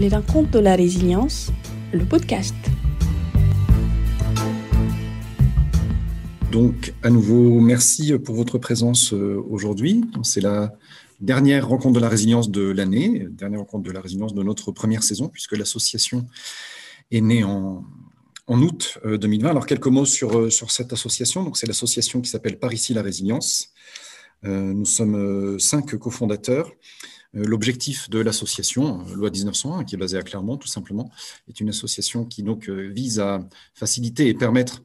Les rencontres de la résilience, le podcast. Donc, à nouveau, merci pour votre présence euh, aujourd'hui. C'est la dernière rencontre de la résilience de l'année, dernière rencontre de la résilience de notre première saison, puisque l'association est née en, en août 2020. Euh, Alors, quelques mots sur, euh, sur cette association. Donc, c'est l'association qui s'appelle Par ici la résilience. Nous sommes cinq cofondateurs. L'objectif de l'association, Loi 1901, qui est basée à Clermont, tout simplement, est une association qui donc vise à faciliter et permettre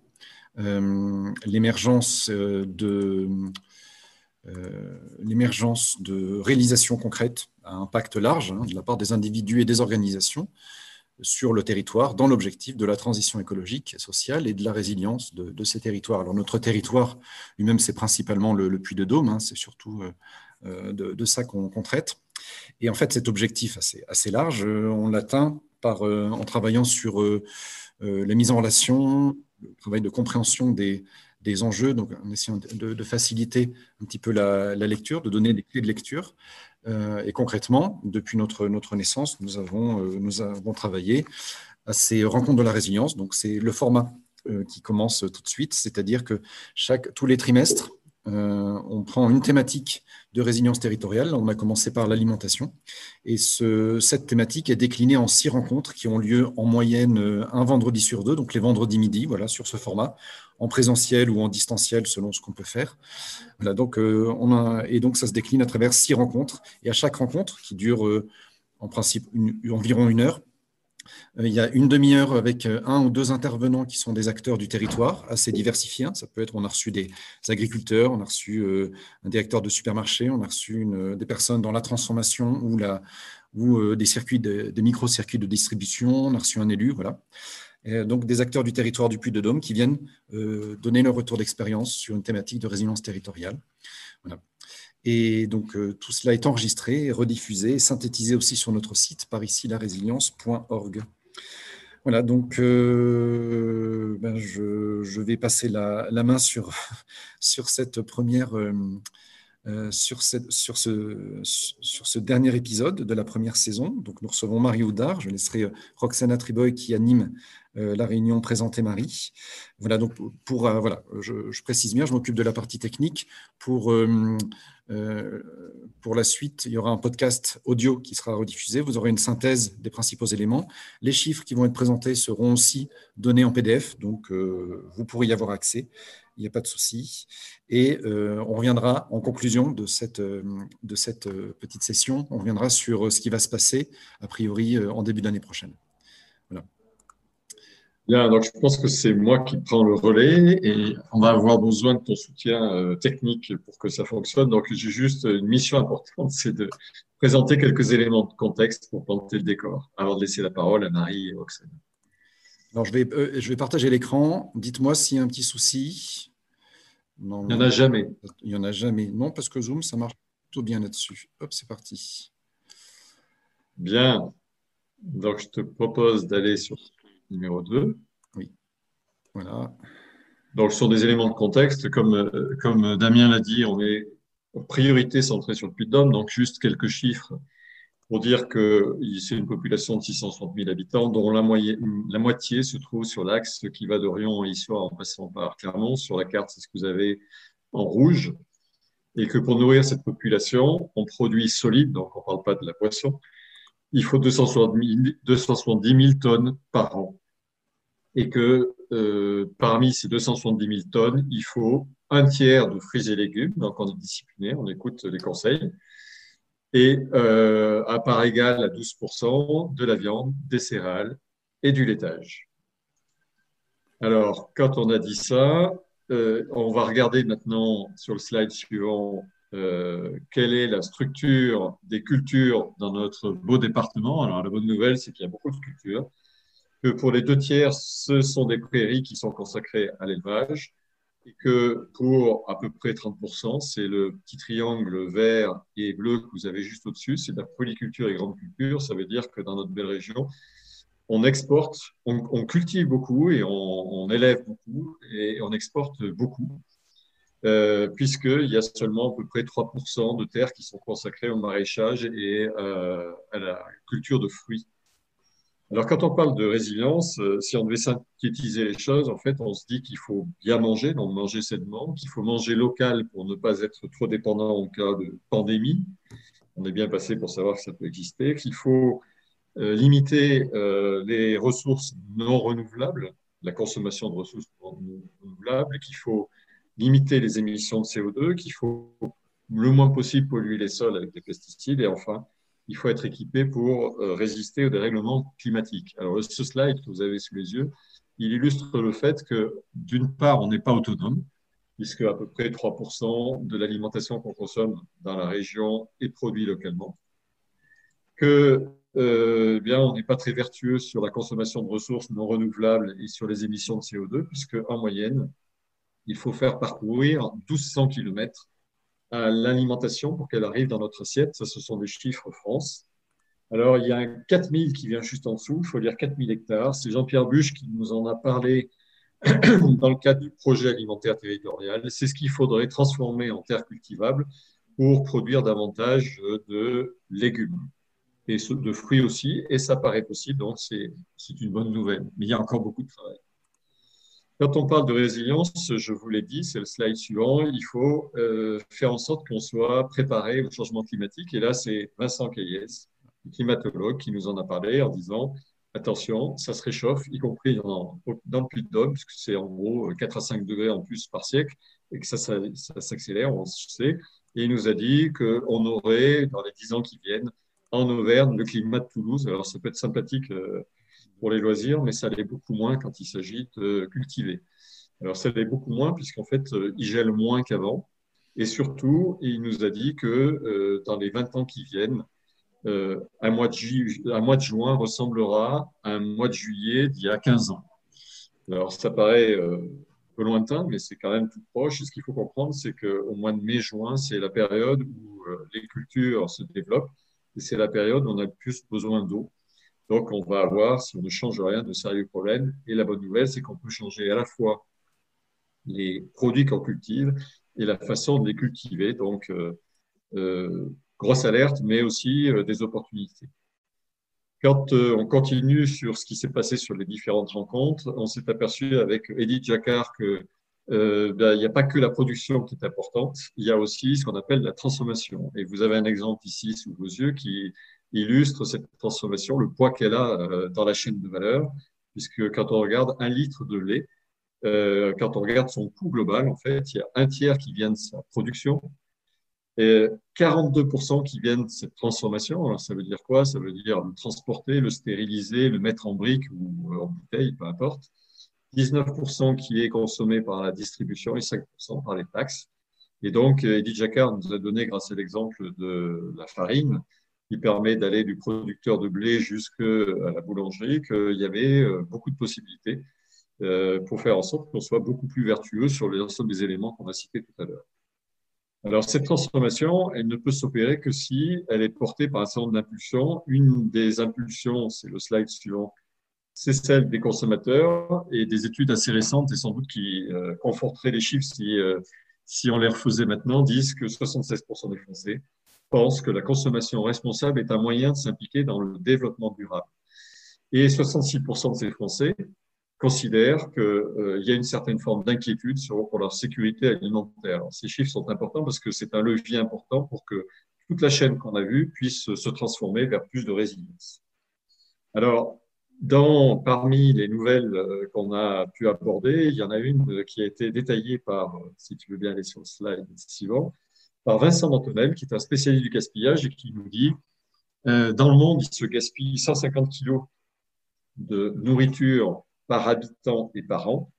l'émergence de euh, réalisations concrètes à impact large hein, de la part des individus et des organisations sur le territoire dans l'objectif de la transition écologique, sociale et de la résilience de, ces territoires. Alors notre territoire lui-même, c'est principalement le, Puy de Dôme, hein, c'est surtout euh, euh, de, ça qu'on traite. Et en fait, cet objectif assez, large, on l'atteint par en travaillant sur la mise en relation, le travail de compréhension des, des enjeux, donc en essayant de, faciliter un petit peu la, lecture, de donner des clés de lecture. Euh, et concrètement, depuis notre, notre naissance, nous avons, euh, nous avons travaillé à ces rencontres de la résilience. Donc c'est le format euh, qui commence tout de suite, c'est-à-dire que chaque, tous les trimestres, on prend une thématique de résilience territoriale. On a commencé par l'alimentation. Et ce, cette thématique est déclinée en six rencontres qui ont lieu en moyenne un vendredi sur deux, donc les vendredis midi, voilà, sur ce format en présentiel ou en distanciel selon ce qu'on peut faire. Donc, euh, et donc ça se décline à travers six rencontres. Et à chaque rencontre, qui dure euh, en principe environ une heure, euh, il y a une demi-heure avec un ou deux intervenants qui sont des acteurs du territoire, assez diversifiés. Ça peut être, on a reçu des agriculteurs, on a reçu un directeur de supermarché, on a reçu des personnes dans la transformation ou, des circuits, micro-circuits de distribution, on a reçu un élu, voilà donc des acteurs du territoire du Puy-de-Dôme qui viennent euh, donner leur retour d'expérience sur une thématique de résilience territoriale. Et donc euh, tout cela est enregistré, rediffusé et synthétisé aussi sur notre site par ici la résilience.org. Voilà, donc euh, ben, je, vais passer la, main sur, sur cette première euh, sur, sur, ce, dernier épisode de la première saison. Donc, nous recevons Marie Houdard. Je laisserai Roxana Triboy qui anime la réunion Présenter Marie. Voilà, donc pour, voilà, je, précise bien, je m'occupe de la partie technique. Pour, pour la suite, il y aura un podcast audio qui sera rediffusé. Vous aurez une synthèse des principaux éléments. Les chiffres qui vont être présentés seront aussi donnés en PDF, donc vous pourrez y avoir accès il n'y a pas de souci. Et euh, on reviendra en conclusion de cette, euh, de cette euh, petite session, on reviendra sur ce qui va se passer, a priori, en début d'année prochaine. Bien, donc je pense que c'est moi qui prends le relais et on va avoir besoin de ton soutien technique pour que ça fonctionne. Donc j'ai juste une mission importante, c'est de présenter quelques éléments de contexte pour planter le décor, avant de laisser la parole à Marie et Roxane. Alors, je vais, je vais partager l'écran. Dites-moi s'il y a un petit souci. Non, il n'y en a jamais. Il n'y en a jamais. Non, parce que Zoom, ça marche plutôt bien là-dessus. Hop, c'est parti. Bien. Donc, je te propose d'aller sur numéro 2. Oui. Voilà. Donc, ce sont des éléments de contexte. Comme, comme Damien l'a dit, on est en priorité centré sur le Puy-de-Dôme. Donc, juste quelques chiffres pour dire que c'est une population de 660 000 habitants, dont la, la moitié se trouve sur l'axe qui va d'Orient à Issoire en passant par Clermont. Sur la carte, c'est ce que vous avez en rouge. Et que pour nourrir cette population, en produits solides, donc on ne parle pas de la poisson, il faut 270 000, tonnes par an. Et que euh, parmi ces 270 000 tonnes, il faut un tiers de fruits et légumes. Donc on est discipliné, on écoute les conseils et euh, à part égale à 12% de la viande, des céréales et du laitage. Alors, quand on a dit ça, euh, on va regarder maintenant sur le slide suivant quelle est la structure des cultures dans notre beau département. Alors, la bonne nouvelle, c'est qu'il y a beaucoup de cultures, que pour les deux tiers, ce sont des prairies qui sont consacrées à l'élevage, et que pour à peu près 30%, c'est le petit triangle vert et bleu que vous avez juste au-dessus, c'est la polyculture et grande culture. Ça veut dire que dans notre belle région, on exporte, on, cultive beaucoup et on, élève beaucoup et on exporte beaucoup, euh, puisqu'il y a seulement à peu près 3% de terres qui sont consacrées au maraîchage et euh, à la culture de fruits Alors, quand on parle de résilience, euh, si on devait synthétiser les choses, en fait, on se dit qu'il faut bien manger, donc manger sainement, qu'il faut manger local pour ne pas être trop dépendant en cas de pandémie. On est bien passé pour savoir que ça peut exister, qu'il faut euh, limiter euh, les ressources non renouvelables, la consommation de ressources non renouvelables, qu'il faut limiter les émissions de CO2, qu'il faut le moins possible polluer les sols avec des pesticides, et enfin, il faut être équipé pour euh, résister aux dérèglements climatiques. Alors, ce slide que vous avez sous les yeux, il illustre le fait que, d'une part, on n'est pas autonome, puisque à peu près 3% de l'alimentation qu'on consomme dans la région est produit localement, que euh, eh bien, on n'est pas très vertueux sur la consommation de ressources non renouvelables et sur les émissions de CO2, puisque en moyenne, il faut faire parcourir 1200 km à l'alimentation pour qu'elle arrive dans notre assiette. Ça, ce sont des chiffres France. Alors, il y a un 4000 qui vient juste en dessous. Il faut dire 4000 hectares. C'est Jean-Pierre Buche qui nous en a parlé dans le cadre du projet alimentaire territorial. C'est ce qu'il faudrait transformer en terres cultivables pour produire davantage de légumes et de fruits aussi. Et ça paraît possible, donc c'est une bonne nouvelle. Mais il y a encore beaucoup de travail. Quand on parle de résilience, je vous l'ai dit, c'est le slide suivant, il faut euh, faire en sorte qu'on soit préparé au changement climatique. Et là, c'est Vincent Caillès, climatologue, qui nous en a parlé en disant attention, ça se réchauffe, y compris dans, dans le Puy-de-Dôme, puisque c'est en gros 4 à 5 degrés en plus par siècle, et que ça, ça, s'accélère, on sait. Et il nous a dit qu'on aurait, dans les 10 ans qui viennent, en Auvergne, le climat de Toulouse. Alors, ça peut être sympathique. Euh, pour les loisirs, mais ça l'est beaucoup moins quand il s'agit de cultiver. Alors ça l'est beaucoup moins puisqu'en fait, euh, il gèle moins qu'avant. Et surtout, il nous a dit que euh, dans les 20 ans qui viennent, euh, un, mois de juin ressemblera à un mois de juillet d'il y a 15 ans. Alors ça paraît un peu lointain, mais c'est quand même tout proche. Et ce qu'il faut comprendre, c'est qu'au mois de mai-juin, c'est la période où les cultures se développent et c'est la période où on a le plus besoin d'eau. Donc, on va avoir, si on ne change rien, de sérieux problèmes. Et la bonne nouvelle, c'est qu'on peut changer à la fois les produits qu'on cultive et la façon de les cultiver. Donc, euh, euh, grosse alerte, mais aussi euh, des opportunités. Quand on continue sur ce qui s'est passé sur les différentes rencontres, on s'est aperçu avec Edith Jacquard que ben, il n'y a pas que la production qui est importante, il y a aussi ce qu'on appelle la transformation. Et vous avez un exemple ici sous vos yeux qui illustre cette transformation, le poids qu'elle a euh, dans la chaîne de valeur, puisque quand on regarde un litre de lait, euh, quand on regarde son coût global, en fait, il y a un tiers qui vient de sa production et 42% qui viennent de cette transformation. Ça veut dire quoi? Ça veut dire le transporter, le stériliser, le mettre en brique ou en bouteille, peu importe. 19% qui est consommé par la distribution et 5% par les taxes. Et donc, Edith Jacquard nous a donné, grâce à l'exemple de la farine, qui permet d'aller du producteur de blé jusqu'à la boulangerie, qu'il y avait euh, beaucoup de possibilités euh, pour faire en sorte qu'on soit beaucoup plus vertueux sur l'ensemble des éléments qu'on a cités tout à l'heure. Alors, cette transformation, elle ne peut s'opérer que si elle est portée par un certain nombre d'impulsions. Une des impulsions, c'est le slide suivant, c'est celle des consommateurs et des études assez récentes et sans doute qui euh, conforteraient les chiffres si, si on les refaisait maintenant, disent que 76% des Français pense que la consommation responsable est un moyen de s'impliquer dans le développement durable. Et 66% de ces Français considèrent qu'il euh, y a une certaine forme d'inquiétude pour leur sécurité alimentaire. ces chiffres sont importants parce que c'est un levier important pour que toute la chaîne qu'on a vue puisse se transformer vers plus de résilience. Alors, dans, parmi les nouvelles euh, qu'on a pu aborder, il y en a une qui a été détaillée par, si tu veux bien aller sur le slide suivant, Vincent Dantonel, qui est un spécialiste du gaspillage et qui nous dit euh, dans le monde, il se gaspille 150 kilos de nourriture par habitant et par an.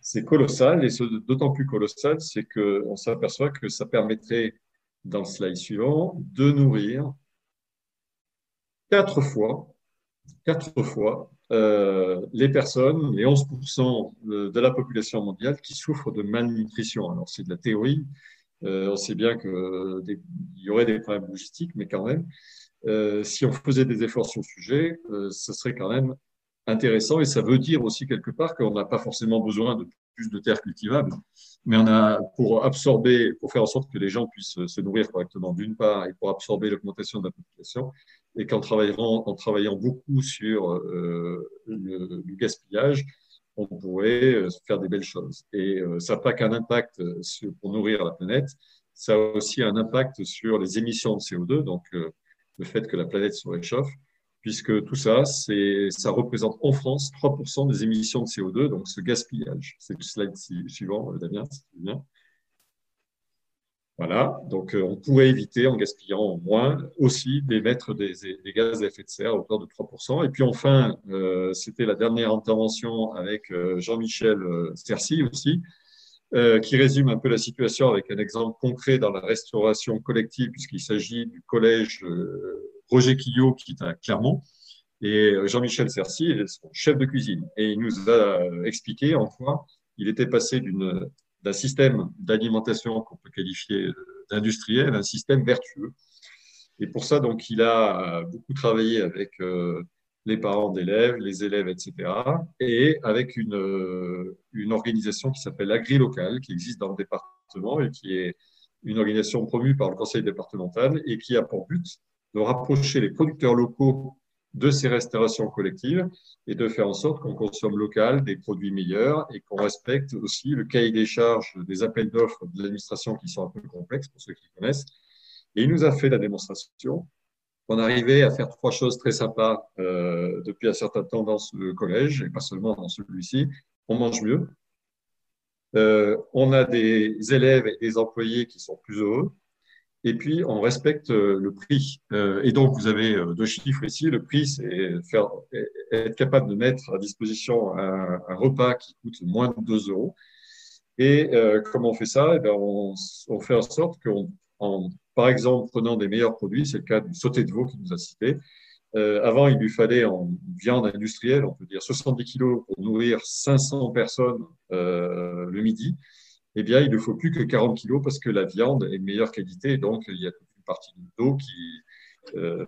C'est colossal, et d'autant plus colossal, c'est qu'on s'aperçoit que ça permettrait, dans le slide suivant, de nourrir quatre fois, quatre fois euh, les personnes, les 11% de la population mondiale qui souffrent de malnutrition. Alors, c'est de la théorie, euh, on sait bien qu'il y aurait des problèmes logistiques, mais quand même, euh, si on faisait des efforts sur le sujet, euh, ce serait quand même intéressant et ça veut dire aussi quelque part qu'on n'a pas forcément besoin de plus de terres cultivables, mais on a pour absorber, pour faire en sorte que les gens puissent se nourrir correctement d'une part et pour absorber l'augmentation de la population, et qu'en travaillant, en travaillant beaucoup sur le, le, gaspillage, on pourrait faire des belles choses. Et ça n'a pas qu'un impact pour nourrir la planète, ça a aussi un impact sur les émissions de CO2, donc le fait que la planète se réchauffe, puisque tout ça, ça représente en France 3% des émissions de CO2, donc ce gaspillage. C'est le slide suivant, Damien, si tu bien. Voilà, donc euh, on pourrait éviter en gaspillant au moins aussi d'émettre des, gaz à effet de serre à hauteur de 3%. Et puis enfin, euh, c'était la dernière intervention avec euh, Jean-Michel Cercy aussi, qui résume un peu la situation avec un exemple concret dans la restauration collective, puisqu'il s'agit du collège Roger Quillot qui est à Clermont. Et Jean-Michel Cercy est son chef de cuisine. Et il nous a expliqué en quoi il était passé d'une d'un système d'alimentation qu'on peut qualifier d'industriel, un système vertueux. Et pour ça, donc, il a beaucoup travaillé avec euh, les parents d'élèves, les élèves, etc., et avec une, euh, une organisation qui s'appelle AgriLocal, qui existe dans le département et qui est une organisation promue par le conseil départemental et qui a pour but de rapprocher les producteurs locaux de ces restaurations collectives et de faire en sorte qu'on consomme local des produits meilleurs et qu'on respecte aussi le cahier des charges des appels d'offres de l'administration qui sont un peu complexes pour ceux qui connaissent. Et il nous a fait la démonstration qu'on arrivait à faire trois choses très sympas euh, depuis un certain temps dans ce collège et pas seulement dans celui-ci. On mange mieux. Euh, on a des élèves et des employés qui sont plus heureux et puis on respecte euh, le prix. Euh, et donc vous avez euh, deux chiffres ici. Le prix, c'est faire être capable de mettre à disposition un, repas qui coûte moins de 2 euros. Et comment on fait ça eh bien, on, on, fait en sorte qu'en, par exemple, prenant des meilleurs produits, c'est le cas du sauté de veau qui nous a cité. avant, il lui fallait en viande industrielle, on peut dire 70 kilos pour nourrir 500 personnes le midi eh bien, il ne faut plus que 40 kilos parce que la viande est de meilleure qualité. donc, il y a toute une partie de l'eau euh,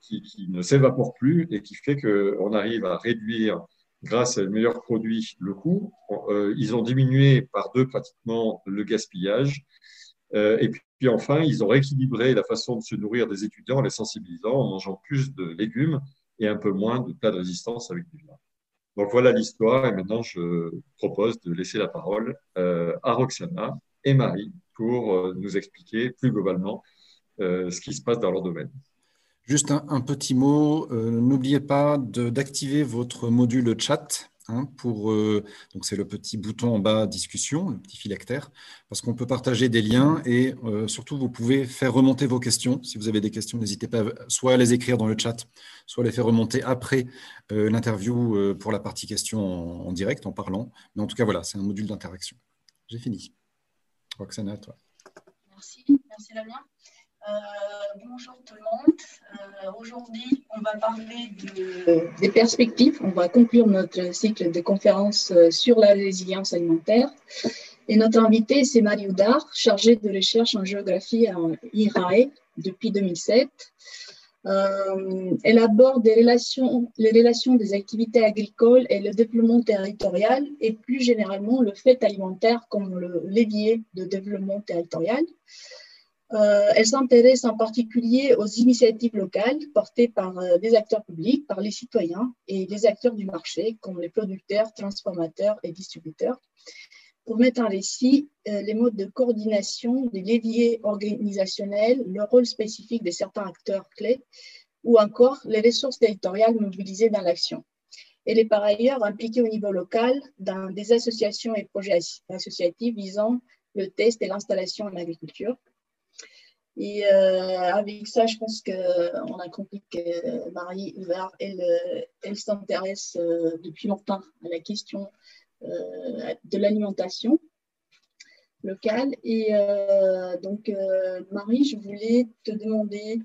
qui, qui, ne s'évapore plus et qui fait qu'on arrive à réduire, grâce à un meilleur produit, le coût. Euh, ils ont diminué par deux pratiquement le gaspillage. Euh, et puis, enfin, ils ont rééquilibré la façon de se nourrir des étudiants en les sensibilisant en mangeant plus de légumes et un peu moins de plats de résistance avec du vin. Donc voilà l'histoire. Et maintenant je propose de laisser la parole euh, à Roxana et Marie pour euh, nous expliquer plus globalement euh, ce qui se passe dans leur domaine. Juste un, petit mot, n'oubliez pas d'activer votre module chat Hein, euh, donc c'est le petit bouton en bas discussion, le petit phylactère, parce qu'on peut partager des liens et euh, surtout vous pouvez faire remonter vos questions. Si vous avez des questions, n'hésitez pas soit à les écrire dans le chat, soit à les faire remonter après euh, l'interview pour la partie questions en, direct, en parlant. Mais en tout cas, voilà, c'est un module d'interaction. J'ai fini. Roxana, toi. Merci, merci Damien. Euh, bonjour tout le monde. Euh, aujourd'hui, on va parler des perspectives. On va conclure notre cycle de conférences euh, sur la résilience alimentaire. Et notre invitée, c'est Marie Oudard, chargée de recherche en géographie à IRAE depuis 2007. elle aborde les relations des activités agricoles et le développement territorial et plus généralement le fait alimentaire comme le levier de développement territorial. Euh, elle s'intéresse en particulier aux initiatives locales portées par euh, des acteurs publics, par les citoyens et les acteurs du marché, comme les producteurs, transformateurs et distributeurs, pour mettre en récit euh, les modes de coordination des leviers organisationnels, le rôle spécifique de certains acteurs clés ou encore les ressources territoriales mobilisées dans l'action. Elle est par ailleurs impliquée au niveau local dans des associations et projets associatifs visant le test et l'installation en agriculture et euh, avec ça, je pense qu'on a compris que Marie elle, euh, elle s'intéresse euh, depuis longtemps à la question de l'alimentation locale. Et donc, Marie, je voulais te demander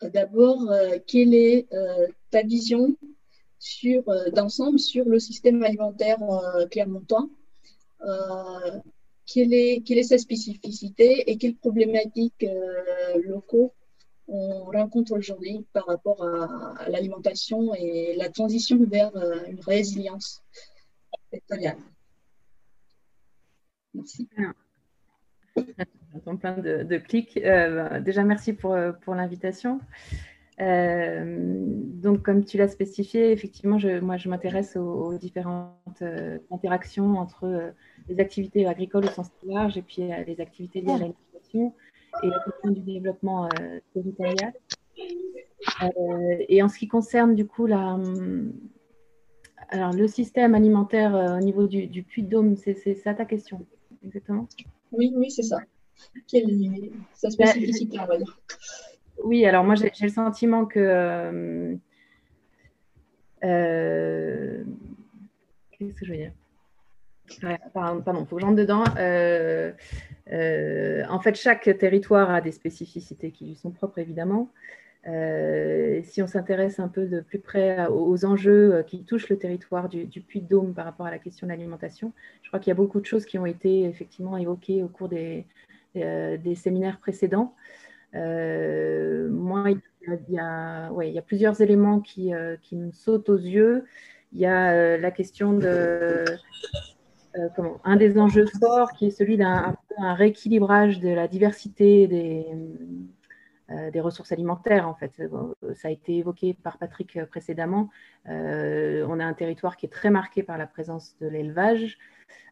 d'abord quelle est ta vision d'ensemble sur le système alimentaire clermontois quelle est, sa spécificité et quelles problématiques euh, locaux on rencontre aujourd'hui par rapport à, l'alimentation et la transition vers euh, une résilience sectorielle. Merci. j'entends plein de, clics. Euh, déjà, merci pour, pour l'invitation. Donc, comme tu l'as spécifié, effectivement, je, moi, je m'intéresse aux, différentes interactions entre les activités agricoles au sens large et puis les activités liées à l'alimentation et la question du développement territorial. et en ce qui concerne, du coup, la, alors, le système alimentaire euh, au niveau du, puits de Dôme, c'est ça ta question, exactement? Oui, oui, c'est ça. Quelle est sa spécificité, on va dire Oui, alors moi, j'ai le sentiment que. Euh, euh, qu'est-ce que je veux dire? Pardon, il faut que j'entre dedans. en fait, chaque territoire a des spécificités qui lui sont propres, évidemment. Euh, si on s'intéresse un peu de plus près aux enjeux euh, qui touchent le territoire du, Puy-de-Dôme par rapport à la question de l'alimentation, je crois qu'il y a beaucoup de choses qui ont été effectivement évoquées au cours des, euh, séminaires précédents. Moi, il y, a, il y, a, plusieurs éléments qui, qui, me sautent aux yeux. Il y a la question de comment, un des enjeux forts qui est celui d'un rééquilibrage de la diversité des euh, des ressources alimentaires, en fait. Ça a été évoqué par Patrick euh, précédemment. Euh, on a un territoire qui est très marqué par la présence de l'élevage,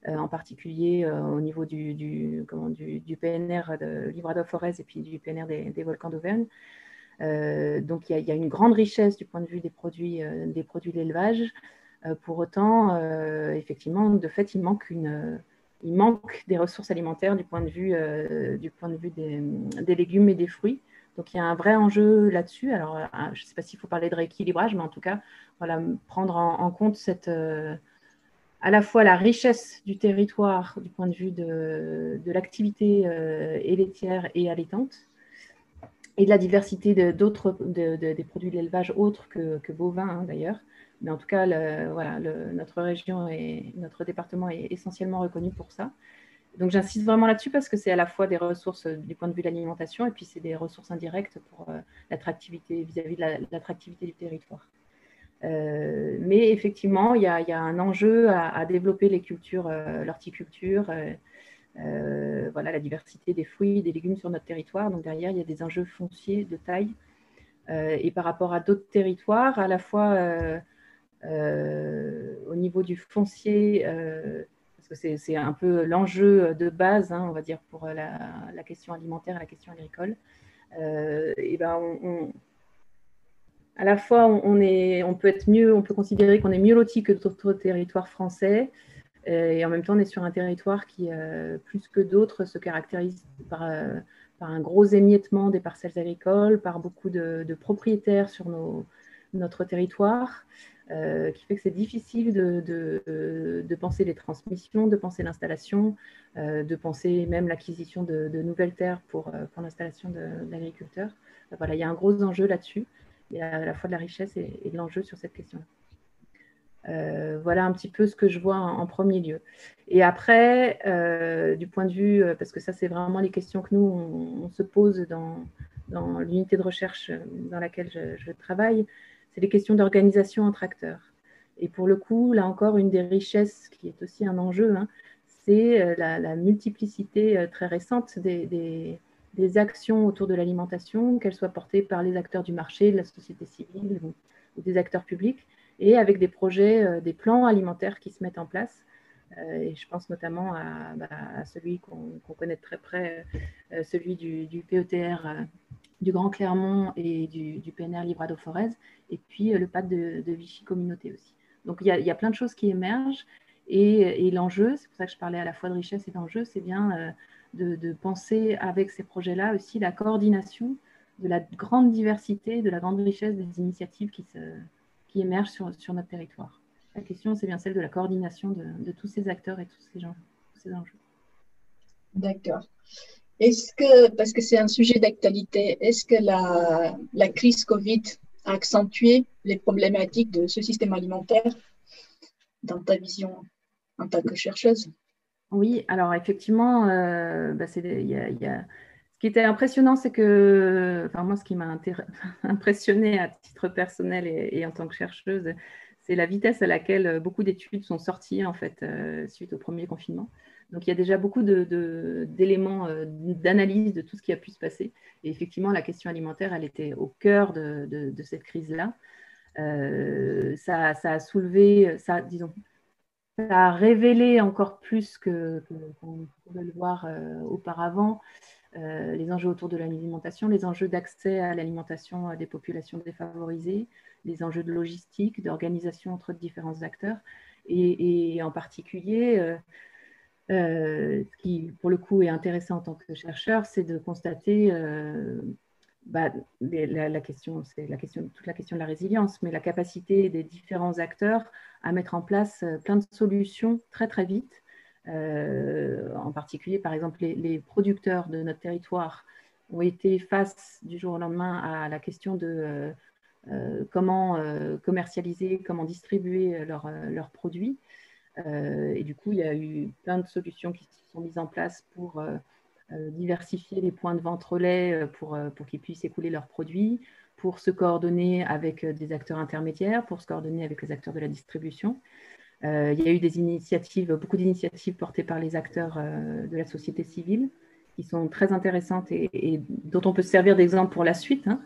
en particulier au niveau du, du, du, du PNR de Livradois-Forez et puis du PNR des, volcans d'Auvergne. donc il y, a une grande richesse du point de vue des produits, des produits de l'élevage. pour autant, effectivement, de fait, il manque des ressources alimentaires du point de vue, des, légumes et des fruits. Donc il y a un vrai enjeu là-dessus. Alors euh, je ne sais pas s'il faut parler de rééquilibrage, mais en tout cas, voilà, prendre en, compte cette, euh, à la fois la richesse du territoire du point de vue de, l'activité euh, laitière et allaitante, et de la diversité d'autres des produits de l'élevage autres que, bovins hein, d'ailleurs. Mais en tout cas, voilà, notre région et notre département est essentiellement reconnu pour ça. Donc j'insiste vraiment là-dessus parce que c'est à la fois des ressources du point de vue de l'alimentation et puis c'est des ressources indirectes pour euh, l'attractivité vis-à-vis de l'attractivité du territoire. Euh, mais effectivement, il y, a, un enjeu à, développer les cultures, l'horticulture, voilà, la diversité des fruits, des légumes sur notre territoire. Donc derrière, il y a des enjeux fonciers de taille. et par rapport à d'autres territoires, à la fois au niveau du foncier, parce que c'est un peu l'enjeu de base, hein, on va dire, pour la, question alimentaire et la question agricole. Euh, et ben on, à la fois, on, peut être mieux, on peut considérer qu'on est mieux loti que d'autres territoires français, euh, et en même temps, on est sur un territoire qui, euh, plus que d'autres, se caractérise par, par, un gros émiettement des parcelles agricoles, par beaucoup de, propriétaires sur notre territoire. Euh, qui fait que c'est difficile de, penser les transmissions, de penser l'installation, euh, de penser même l'acquisition de, nouvelles terres pour, euh, pour l'installation d'agriculteurs. Voilà, il y a un gros enjeu là-dessus. Il y a à la fois de la richesse et, de l'enjeu sur cette question. voilà un petit peu ce que je vois en, premier lieu. Et après, du point de vue, parce que ça c'est vraiment les questions que nous, on, se pose dans, dans l'unité de recherche dans laquelle je, travaille, c'est les questions d'organisation entre acteurs. Et pour le coup, là encore, une des richesses qui est aussi un enjeu, hein, c'est euh, la, multiplicité euh, très récente des, actions autour de l'alimentation, qu'elles soient portées par les acteurs du marché, de la société civile ou, des acteurs publics, et avec des projets, euh, des plans alimentaires qui se mettent en place. et je pense notamment à, bah, celui qu'on connaît de très près, celui du, du PETR du Grand Clermont et du, PNR Librado-Forez, et puis euh, le pad de, Vichy Communauté aussi. Donc il y, a, plein de choses qui émergent, et, l'enjeu, c'est pour ça que je parlais à la fois de richesse et d'enjeu, c'est bien de, penser avec ces projets-là aussi la coordination de la grande diversité, de la grande richesse des initiatives qui, émergent sur, notre territoire. La question, c'est bien celle de la coordination de, tous ces acteurs et tous ces, gens, tous ces enjeux. D'accord. Est-ce que, parce que c'est un sujet d'actualité, est-ce que la, crise Covid a accentué les problématiques de ce système alimentaire dans ta vision en tant que chercheuse? Oui, alors effectivement, euh, bah, y a, ce qui était impressionnant, c'est que, enfin moi, ce qui m'a impressionné à titre personnel et, en tant que chercheuse, c'est la vitesse à laquelle beaucoup d'études sont sorties en fait euh, suite au premier confinement. Donc il y a déjà beaucoup d'éléments euh, d'analyse de tout ce qui a pu se passer. Et effectivement, la question alimentaire, elle était au cœur de, cette crise-là. Euh, ça, a soulevé, ça, disons, ça a révélé encore plus que qu'on pouvait le voir euh, auparavant les enjeux autour de l'alimentation, les enjeux d'accès à l'alimentation des populations défavorisées, les enjeux de logistique, d'organisation entre différents acteurs, et, en particulier euh, ce qui, pour le coup, est intéressant en tant que chercheur, c'est de constater euh, bah, la, question, c'est toute la question de la résilience, mais la capacité des différents acteurs à mettre en place euh, plein de solutions très très vite. en particulier, par exemple, les, producteurs de notre territoire ont été face du jour au lendemain à la question de comment commercialiser, comment distribuer leurs produits. Euh, et du coup, il y a eu plein de solutions qui se sont mises en place pour euh, euh, diversifier les points de vente relais pour, pour qu'ils puissent écouler leurs produits, pour se coordonner avec des acteurs intermédiaires, pour se coordonner avec les acteurs de la distribution. il y a eu des initiatives, beaucoup d'initiatives portées par les acteurs de la société civile qui sont très intéressantes et, dont on peut se servir d'exemple pour la suite. Hein.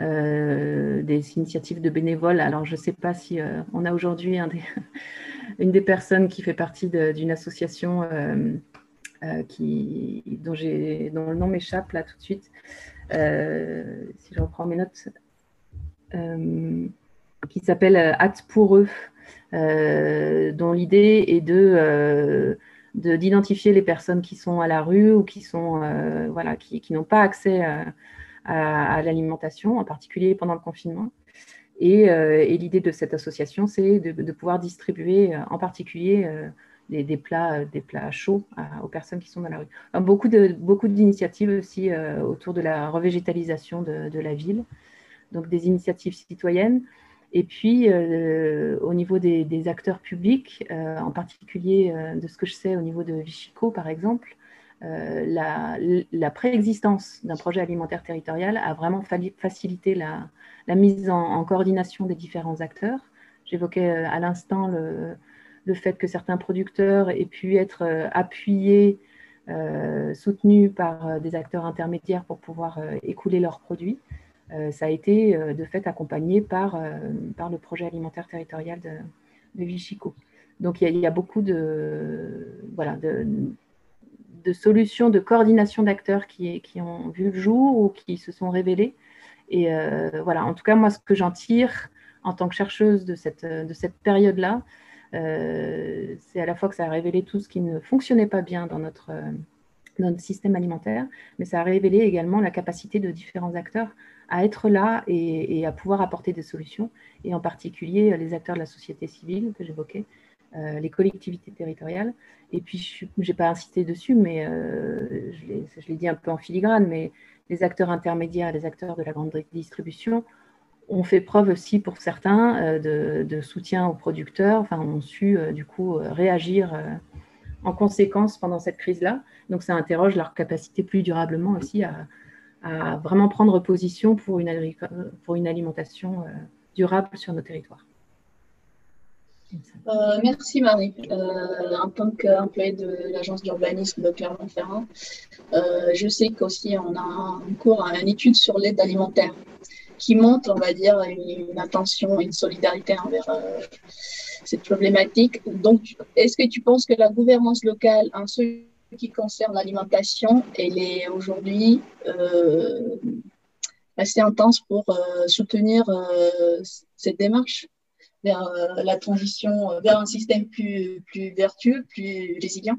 des initiatives de bénévoles. Alors, je ne sais pas si on a aujourd'hui une des personnes qui fait partie d'une association euh, euh, qui, dont, dont, le nom m'échappe là tout de suite. Euh, si je reprends mes notes, qui s'appelle Acte pour eux, dont l'idée est de d'identifier les personnes qui sont à la rue ou qui sont voilà qui, qui n'ont pas accès à, l'alimentation, en particulier pendant le confinement, euh, et, l'idée de cette association, c'est de, pouvoir distribuer euh, en particulier euh, des, plats, des plats chauds aux personnes qui sont dans la rue. beaucoup, de, beaucoup d'initiatives aussi autour de la revégétalisation de, la ville, donc des initiatives citoyennes. Et puis, au niveau des, acteurs publics, en particulier de ce que je sais au niveau de Vichico, par exemple, la, préexistence d'un projet alimentaire territorial a vraiment facilité la, mise en, coordination des différents acteurs. J'évoquais euh, à l'instant le, fait que certains producteurs aient pu être euh, appuyés, euh, soutenus par des acteurs intermédiaires pour pouvoir écouler leurs produits. ça a été de fait accompagné par, par le projet alimentaire territorial de, de Vichico. Donc il y, a, beaucoup de, voilà, de, solutions de coordination d'acteurs qui, qui, ont vu le jour ou qui se sont révélées et euh, voilà, en tout cas, moi, ce que j'en tire en tant que chercheuse de cette, de cette période-là, euh, c'est à la fois que ça a révélé tout ce qui ne fonctionnait pas bien dans notre, notre système alimentaire, mais ça a révélé également la capacité de différents acteurs à être là et, à pouvoir apporter des solutions, et en particulier les acteurs de la société civile que j'évoquais, euh, les collectivités territoriales. Et puis, je n'ai pas insisté dessus, mais je l'ai dit un peu en filigrane, mais les acteurs intermédiaires, les acteurs de la grande distribution ont fait preuve aussi pour certains euh, de, soutien aux producteurs, enfin ont su euh, du coup euh, réagir en conséquence pendant cette crise-là. Donc ça interroge leur capacité plus durablement aussi à, vraiment prendre position pour une, alimentation durable sur nos territoires. Merci Marie. En tant qu'employée de l'agence d'urbanisme de Clermont-Ferrand, je sais qu'aussi on a en cours une étude sur l'aide alimentaire qui montre, on va dire, une, attention, une solidarité envers cette problématique. Donc, est-ce que tu penses que la gouvernance locale, en ce qui concerne l'alimentation, elle est aujourd'hui assez intense pour soutenir cette démarche vers euh, la transition euh, vers un système plus vertueux, plus résilient?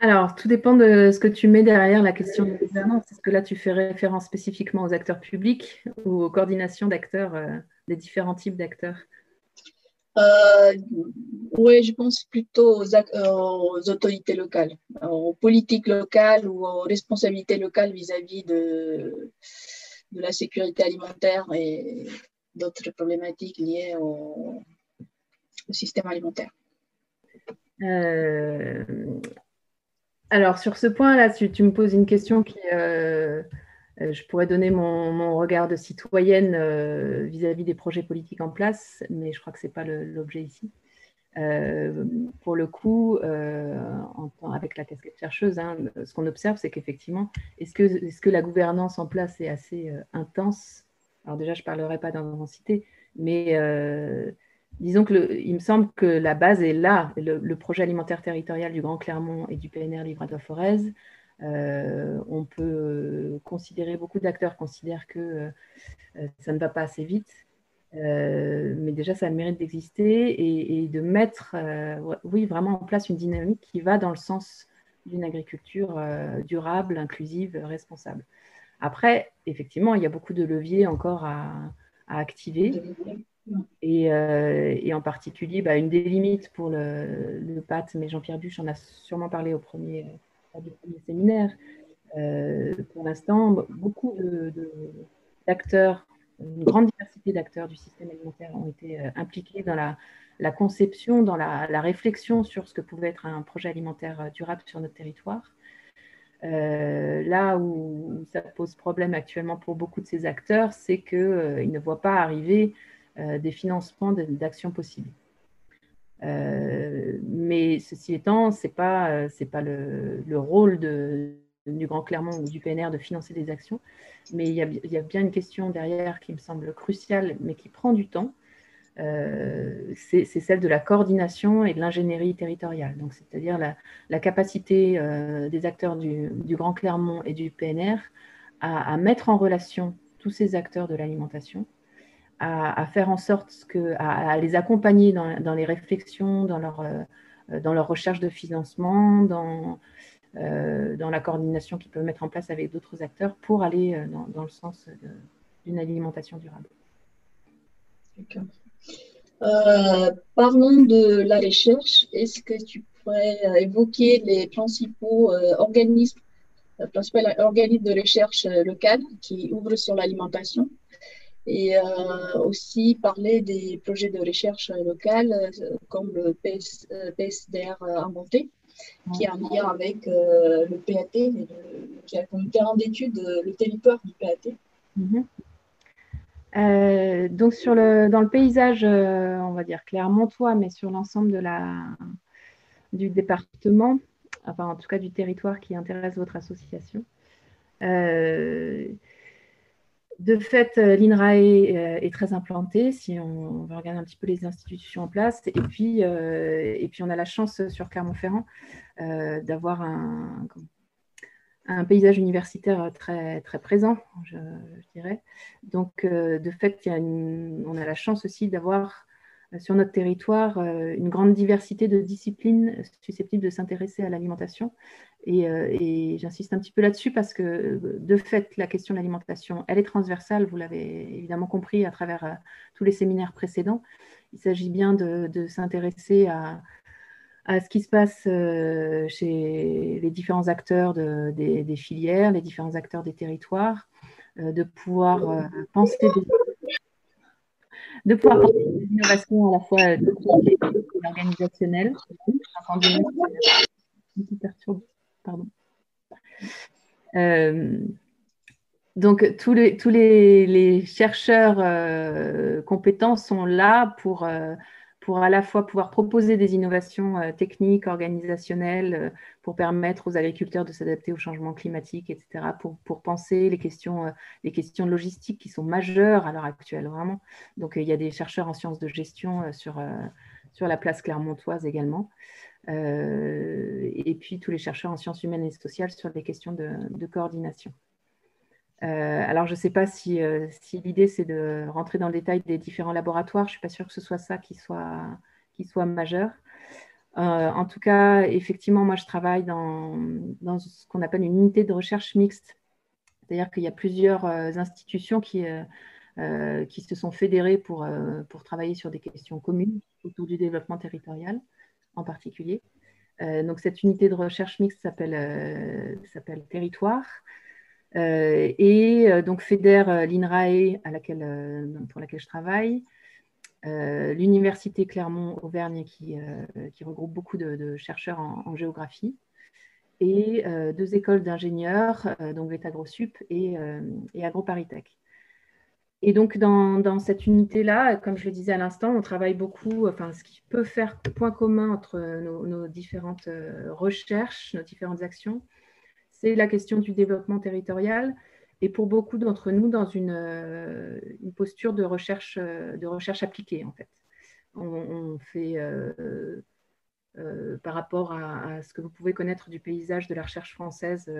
Alors, tout dépend de ce que tu mets derrière la question de gouvernance. Est-ce que là, tu fais référence spécifiquement aux acteurs publics ou aux coordinations d'acteurs, euh, des différents types d'acteurs? Oui, je pense plutôt aux, autorités locales, aux politiques locales ou aux responsabilités locales vis-à-vis de, de la sécurité alimentaire et, d'autres problématiques liées au, système alimentaire. Euh, alors, sur ce point-là, tu, tu, me poses une question qui, euh, euh, je pourrais donner mon, regard de citoyenne vis-à-vis des projets politiques en place, mais je crois que ce n'est pas l'objet ici. pour le coup, avec la casquette chercheuse, hein, ce qu'on observe, c'est qu'effectivement, est-ce que, est que, la gouvernance en place est assez intense? Alors déjà, je ne parlerai pas d'intensité, mais disons que il me semble que la base est là. Le, projet alimentaire territorial du Grand Clermont et du PNR Livradois-Forez, euh, on peut considérer, beaucoup d'acteurs considèrent que euh, ça ne va pas assez vite, euh, mais déjà ça a le mérite d'exister et, de mettre, oui, vraiment en place une dynamique qui va dans le sens d'une agriculture durable, inclusive, responsable. Après, effectivement, il y a beaucoup de leviers encore à, activer. Et, en particulier, bah, une des limites pour le, PAT, mais Jean-Pierre Buche en a sûrement parlé au premier, séminaire. Euh, pour l'instant, beaucoup d'acteurs, une grande diversité d'acteurs du système alimentaire ont été euh, impliqués dans la, conception, dans la, réflexion sur ce que pouvait être un projet alimentaire euh, durable sur notre territoire. là où ça pose problème actuellement pour beaucoup de ces acteurs, c'est qu'ils ne voient pas arriver des financements d'actions possibles. Euh, mais ceci étant, ce n'est pas, euh, pas le, le, rôle du Grand Clermont ou du PNR de financer des actions, mais il y, a, il y, a, bien une question derrière qui me semble cruciale, mais qui prend du temps. Euh, c'est celle de la coordination et de l'ingénierie territoriale. Donc, c'est-à-dire la, capacité des acteurs du, Grand Clermont et du PNR à, mettre en relation tous ces acteurs de l'alimentation à, faire en sorte que, à, les accompagner dans, les réflexions, dans leur, euh, dans leur recherche de financement, dans, euh, dans la coordination qu'ils peuvent mettre en place avec d'autres acteurs pour aller euh, dans, le sens d'une alimentation durable. parlons de la recherche. Est-ce que tu pourrais évoquer les principaux organismes, principaux organismes de recherche locales qui ouvrent sur l'alimentation? Et euh, aussi parler des projets de recherche locale euh, comme le PS, PSDR euh, inventé, qui a un lien avec le PAT, qui a comme terrain d'étude le territoire du PAT. Mhm. donc sur le, dans le paysage, on va dire clermontois, mais sur l'ensemble de la, du département, enfin en tout cas du territoire qui intéresse votre association, de fait, euh, l'INRAE euh, est très implanté, si on, va regarder un petit peu les institutions en place. Et puis, euh, on a la chance sur Clermont-Ferrand d'avoir un, paysage universitaire très, très présent, je, dirais. Donc, de fait, on a la chance aussi d'avoir sur notre territoire une grande diversité de disciplines susceptibles de s'intéresser à l'alimentation euh, et, j'insiste un petit peu là-dessus parce que, de fait, la question de l'alimentation, elle est transversale, vous l'avez évidemment compris à travers euh, tous les séminaires précédents. Il s'agit bien de, s'intéresser à, ce qui se passe euh, chez les différents acteurs des, filières, les différents acteurs des territoires, de pouvoir penser de pouvoir penser des innovations à la fois organisationnelles. Perturbé. Pardon. Euh, donc, tous les, tous les, chercheurs euh, compétents sont là pour, euh, pour à la fois pouvoir proposer des innovations techniques, organisationnelles, pour permettre aux agriculteurs de s'adapter au changement climatique, etc., pour, penser les questions, les questions logistiques qui sont majeures à l'heure actuelle, vraiment. Donc, il y a des chercheurs en sciences de gestion sur, sur la place clermontoise également. Euh, et puis tous les chercheurs en sciences humaines et sociales sur des questions de, coordination. Euh, alors, je ne sais pas si, euh, si l'idée, c'est de rentrer dans le détail des différents laboratoires. Je ne suis pas sûre que ce soit ça qui soit, qui soit majeur. en tout cas, effectivement, moi, je travaille dans, dans ce qu'on appelle une unité de recherche mixte. C'est-à-dire qu'il y a plusieurs institutions qui, qui se sont fédérées pour, pour travailler sur des questions communes autour du développement territorial en particulier. Euh, donc cette unité de recherche mixte s'appelle euh, Territoire euh, et donc fédère l'INRAE à laquelle, pour laquelle je travaille, l'Université Clermont-Auvergne qui, regroupe beaucoup de, chercheurs en, géographie et deux écoles d'ingénieurs, donc VET AgroSup et, et AgroParisTech. Et donc, dans, cette unité-là, comme je le disais à l'instant, on travaille beaucoup, enfin, ce qui peut faire point commun entre nos, différentes euh, recherches, nos différentes actions, c'est la question du développement territorial. Et pour beaucoup d'entre nous, dans une, euh, posture de recherche, euh, de recherche appliquée, en fait. On, fait, par rapport à, ce que vous pouvez connaître du paysage de la recherche française,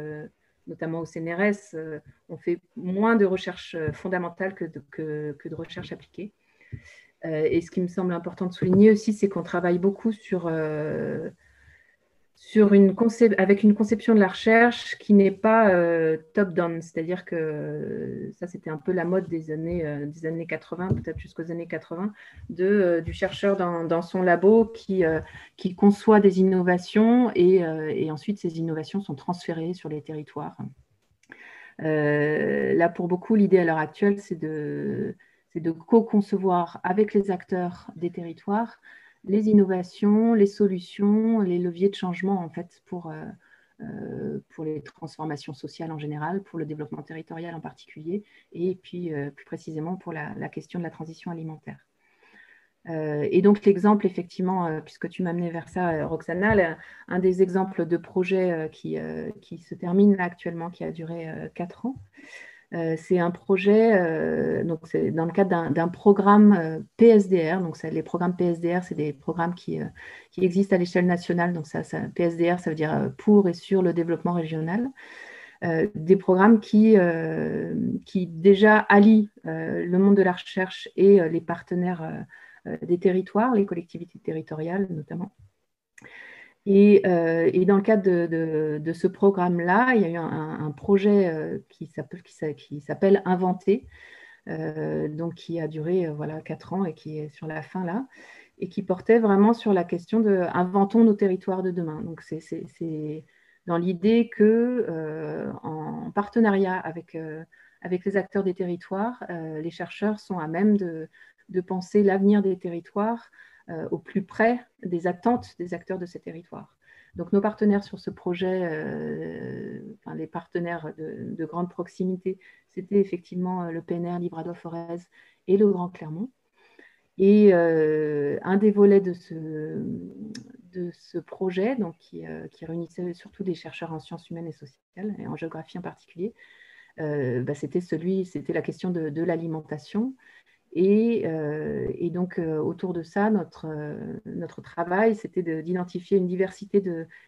notamment au CNRS, euh, on fait moins de recherche euh, fondamentale que de, que, de recherche appliquée. Euh, et ce qui me semble important de souligner aussi, c'est qu'on travaille beaucoup sur sur une avec une conception de la recherche qui n'est pas euh, top-down, c'est-à-dire que ça c'était un peu la mode des années, euh, des années 80, peut-être jusqu'aux années 80, de, euh, du chercheur dans, dans, son labo qui, qui conçoit des innovations et, et, ensuite ces innovations sont transférées sur les territoires. là pour beaucoup, l'idée à l'heure actuelle, c'est de, de co-concevoir avec les acteurs des territoires les innovations, les solutions, les leviers de changement en fait pour, euh, euh, pour les transformations sociales en général, pour le développement territorial en particulier, et puis euh, plus précisément pour la, question de la transition alimentaire. et donc l'exemple, effectivement, puisque tu m'as amené vers ça, Roxana, un des exemples de projets qui, qui se termine actuellement, qui a duré quatre ans, c'est un projet, euh, donc c'est dans le cadre d'un programme euh, PSDR. Donc, les programmes PSDR, c'est des programmes qui, qui existent à l'échelle nationale. Donc, ça, PSDR, ça veut dire pour et sur le développement régional. des programmes qui, qui déjà allient le monde de la recherche et les partenaires des territoires, les collectivités territoriales notamment. Euh, et, dans le cadre de, ce programme-là, il y a eu un, projet euh, qui s'appelle Inventer, euh, donc qui a duré voilà, quatre ans et qui est sur la fin là, et qui portait vraiment sur la question de inventons nos territoires de demain. Donc c'est dans l'idée que en partenariat avec, avec les acteurs des territoires, les chercheurs sont à même de, penser l'avenir des territoires au plus près des attentes des acteurs de ces territoires. Donc nos partenaires sur ce projet, euh, enfin, les partenaires de, grande proximité, c'était effectivement euh, le PNR Libradois-Forez et le Grand Clermont. Et un des volets de ce, projet, donc, qui, réunissait surtout des chercheurs en sciences humaines et sociales, et en géographie en particulier, bah, c'était celui, c'était la question de l'alimentation euh, et, donc, euh, autour de ça, notre, euh, notre travail, c'était d'identifier une diversité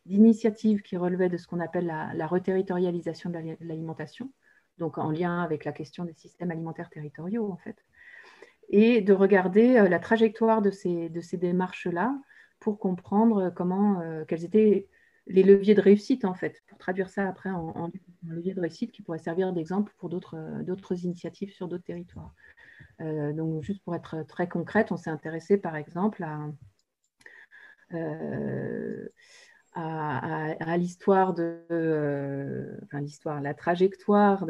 d'initiatives qui relevaient de ce qu'on appelle la, la, reterritorialisation de l'alimentation, donc en lien avec la question des systèmes alimentaires territoriaux, en fait, et de regarder la trajectoire de ces, de ces démarches-là pour comprendre comment, quels étaient les leviers de réussite, en fait, pour traduire ça après en, en, en levier de réussite qui pourrait servir d'exemple pour d'autres initiatives sur d'autres territoires. Euh, donc, juste pour être très concrète, on s'est intéressé par exemple à, euh, l'histoire de, euh, enfin, l'histoire, la trajectoire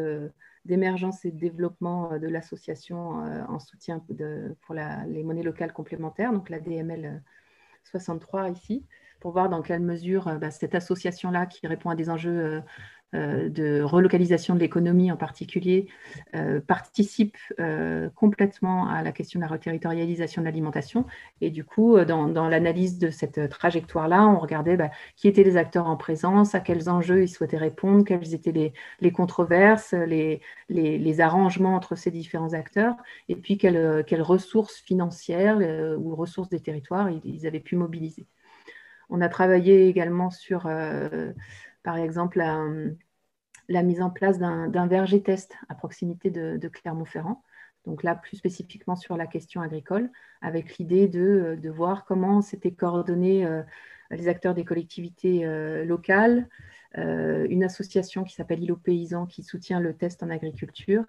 d'émergence et de développement de l'association en soutien pour les monnaies locales complémentaires, donc la DML 63 ici, pour voir dans quelle mesure bah, cette association-là qui répond à des enjeux de relocalisation de l'économie en particulier euh, participe euh, complètement à la question de la reterritorialisation de l'alimentation. Et du coup, dans, l'analyse de cette trajectoire-là, on regardait bah, qui étaient les acteurs en présence, à quels enjeux ils souhaitaient répondre, quelles étaient les, controverses, les, les, arrangements entre ces différents acteurs, et puis quelles, ressources financières ou ressources des territoires ils, avaient pu mobiliser. On a travaillé également sur par exemple la, mise en place d'un verger test à proximité de, Clermont-Ferrand. Donc là, plus spécifiquement sur la question agricole, avec l'idée de, voir comment s'étaient coordonnés euh, les acteurs des collectivités euh, locales, euh, une association qui s'appelle ILO Paysan qui soutient le test en agriculture,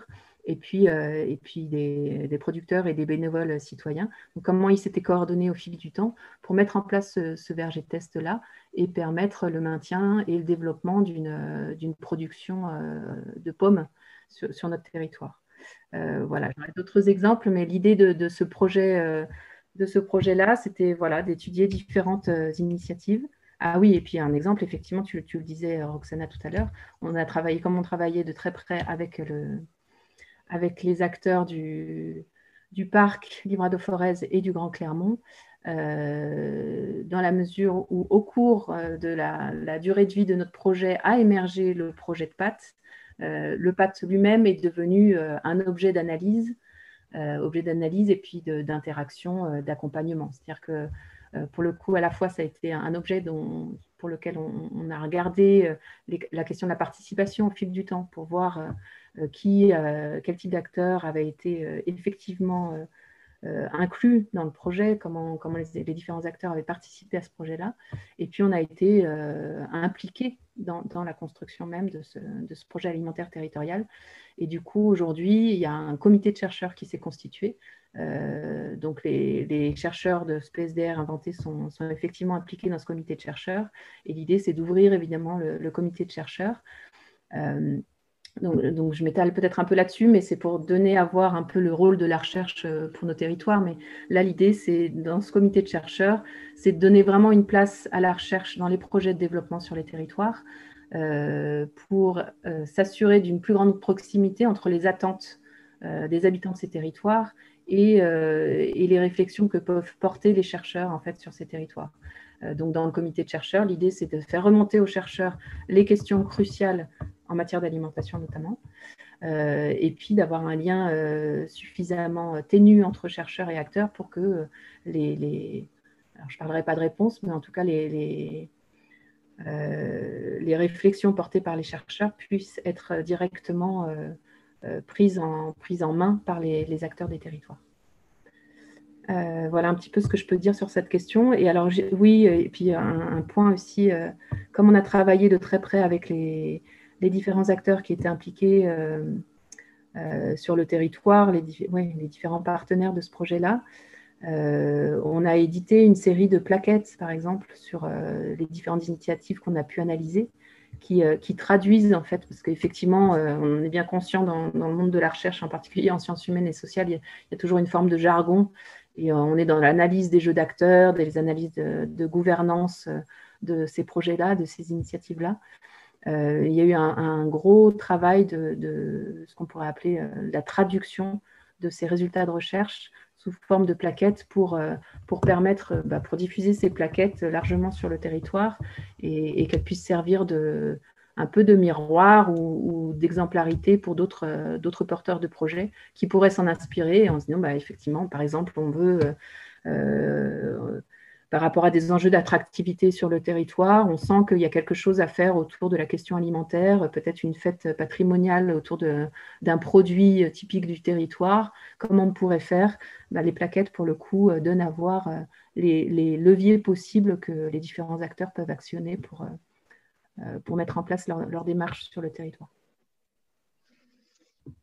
et puis, euh, et puis des, producteurs et des bénévoles citoyens. Donc, comment ils s'étaient coordonnés au fil du temps pour mettre en place ce, verger de test-là et permettre le maintien et le développement d'une production euh, de pommes sur, notre territoire. Euh, voilà, j'aurais d'autres exemples, mais l'idée de, ce projet de ce projet-là, c'était voilà, d'étudier différentes initiatives. Ah oui, et puis un exemple, effectivement, tu, le disais, Roxana, tout à l'heure, on a travaillé, comme on travaillait de très près avec le, avec les acteurs du, du parc Livra de Forez et du Grand Clermont, dans la mesure où, au cours de la, durée de vie de notre projet, a émergé le projet de PAT. le PAT lui-même est devenu un objet d'analyse, objet d'analyse et puis d'interaction, d'accompagnement. C'est-à-dire que pour le coup, à la fois, ça a été un objet pour lequel on, a regardé euh, la question de la participation au fil du temps pour voir euh, euh, qui, quel type d'acteurs avait été effectivement inclus dans le projet, comment, les, différents acteurs avaient participé à ce projet-là. Et puis, on a été impliqué dans, dans, la construction même de ce, projet alimentaire territorial. Et du coup, aujourd'hui, il y a un comité de chercheurs qui s'est constitué euh, donc les, chercheurs de ce PSDR inventé sont, effectivement impliqués dans ce comité de chercheurs et l'idée c'est d'ouvrir évidemment le, comité de chercheurs. Euh, donc, je m'étale peut-être un peu là-dessus, mais c'est pour donner à voir un peu le rôle de la recherche euh, pour nos territoires. Mais là, l'idée, c'est dans ce comité de chercheurs, c'est de donner vraiment une place à la recherche dans les projets de développement sur les territoires pour s'assurer d'une plus grande proximité entre les attentes des habitants de ces territoires euh, et, les réflexions que peuvent porter les chercheurs en fait sur ces territoires. Euh, donc dans le comité de chercheurs, l'idée c'est de faire remonter aux chercheurs les questions cruciales en matière d'alimentation notamment, euh, et puis d'avoir un lien suffisamment ténu entre chercheurs et acteurs pour que les, alors je ne parlerai pas de réponse, mais en tout cas les, les, réflexions portées par les chercheurs puissent être directement euh, prise, en, prise en main par les, acteurs des territoires. Euh, voilà un petit peu ce que je peux dire sur cette question. Et alors, oui, et puis un, point aussi, euh, comme on a travaillé de très près avec les, différents acteurs qui étaient impliqués sur le territoire, les, les, différents partenaires de ce projet-là, on a édité une série de plaquettes, par exemple, sur les différentes initiatives qu'on a pu analyser. Euh, qui, traduisent en fait, parce qu'effectivement, euh, on est bien conscient dans, le monde de la recherche, en particulier en sciences humaines et sociales, il y a, toujours une forme de jargon, et euh, on est dans l'analyse des jeux d'acteurs, des analyses de, gouvernance de ces projets-là, de ces initiatives-là. Il y a eu un, gros travail de, ce qu'on pourrait appeler la traduction de ces résultats de recherche sous forme de plaquettes pour, euh, pour permettre, euh, bah, pour diffuser ces plaquettes largement sur le territoire et, qu'elles puissent servir de, un peu de miroir ou, d'exemplarité pour d'autres euh, d'autres porteurs de projets qui pourraient s'en inspirer en se disant, bah, effectivement, par exemple, on veut par rapport à des enjeux d'attractivité sur le territoire. On sent qu'il y a quelque chose à faire autour de la question alimentaire, peut-être une fête patrimoniale autour d'un produit typique du territoire. Comment on pourrait faire? Bah, Les plaquettes, pour le coup, euh, donnent à voir euh, les, leviers possibles que les différents acteurs peuvent actionner pour, euh, pour mettre en place leur, leur démarche sur le territoire.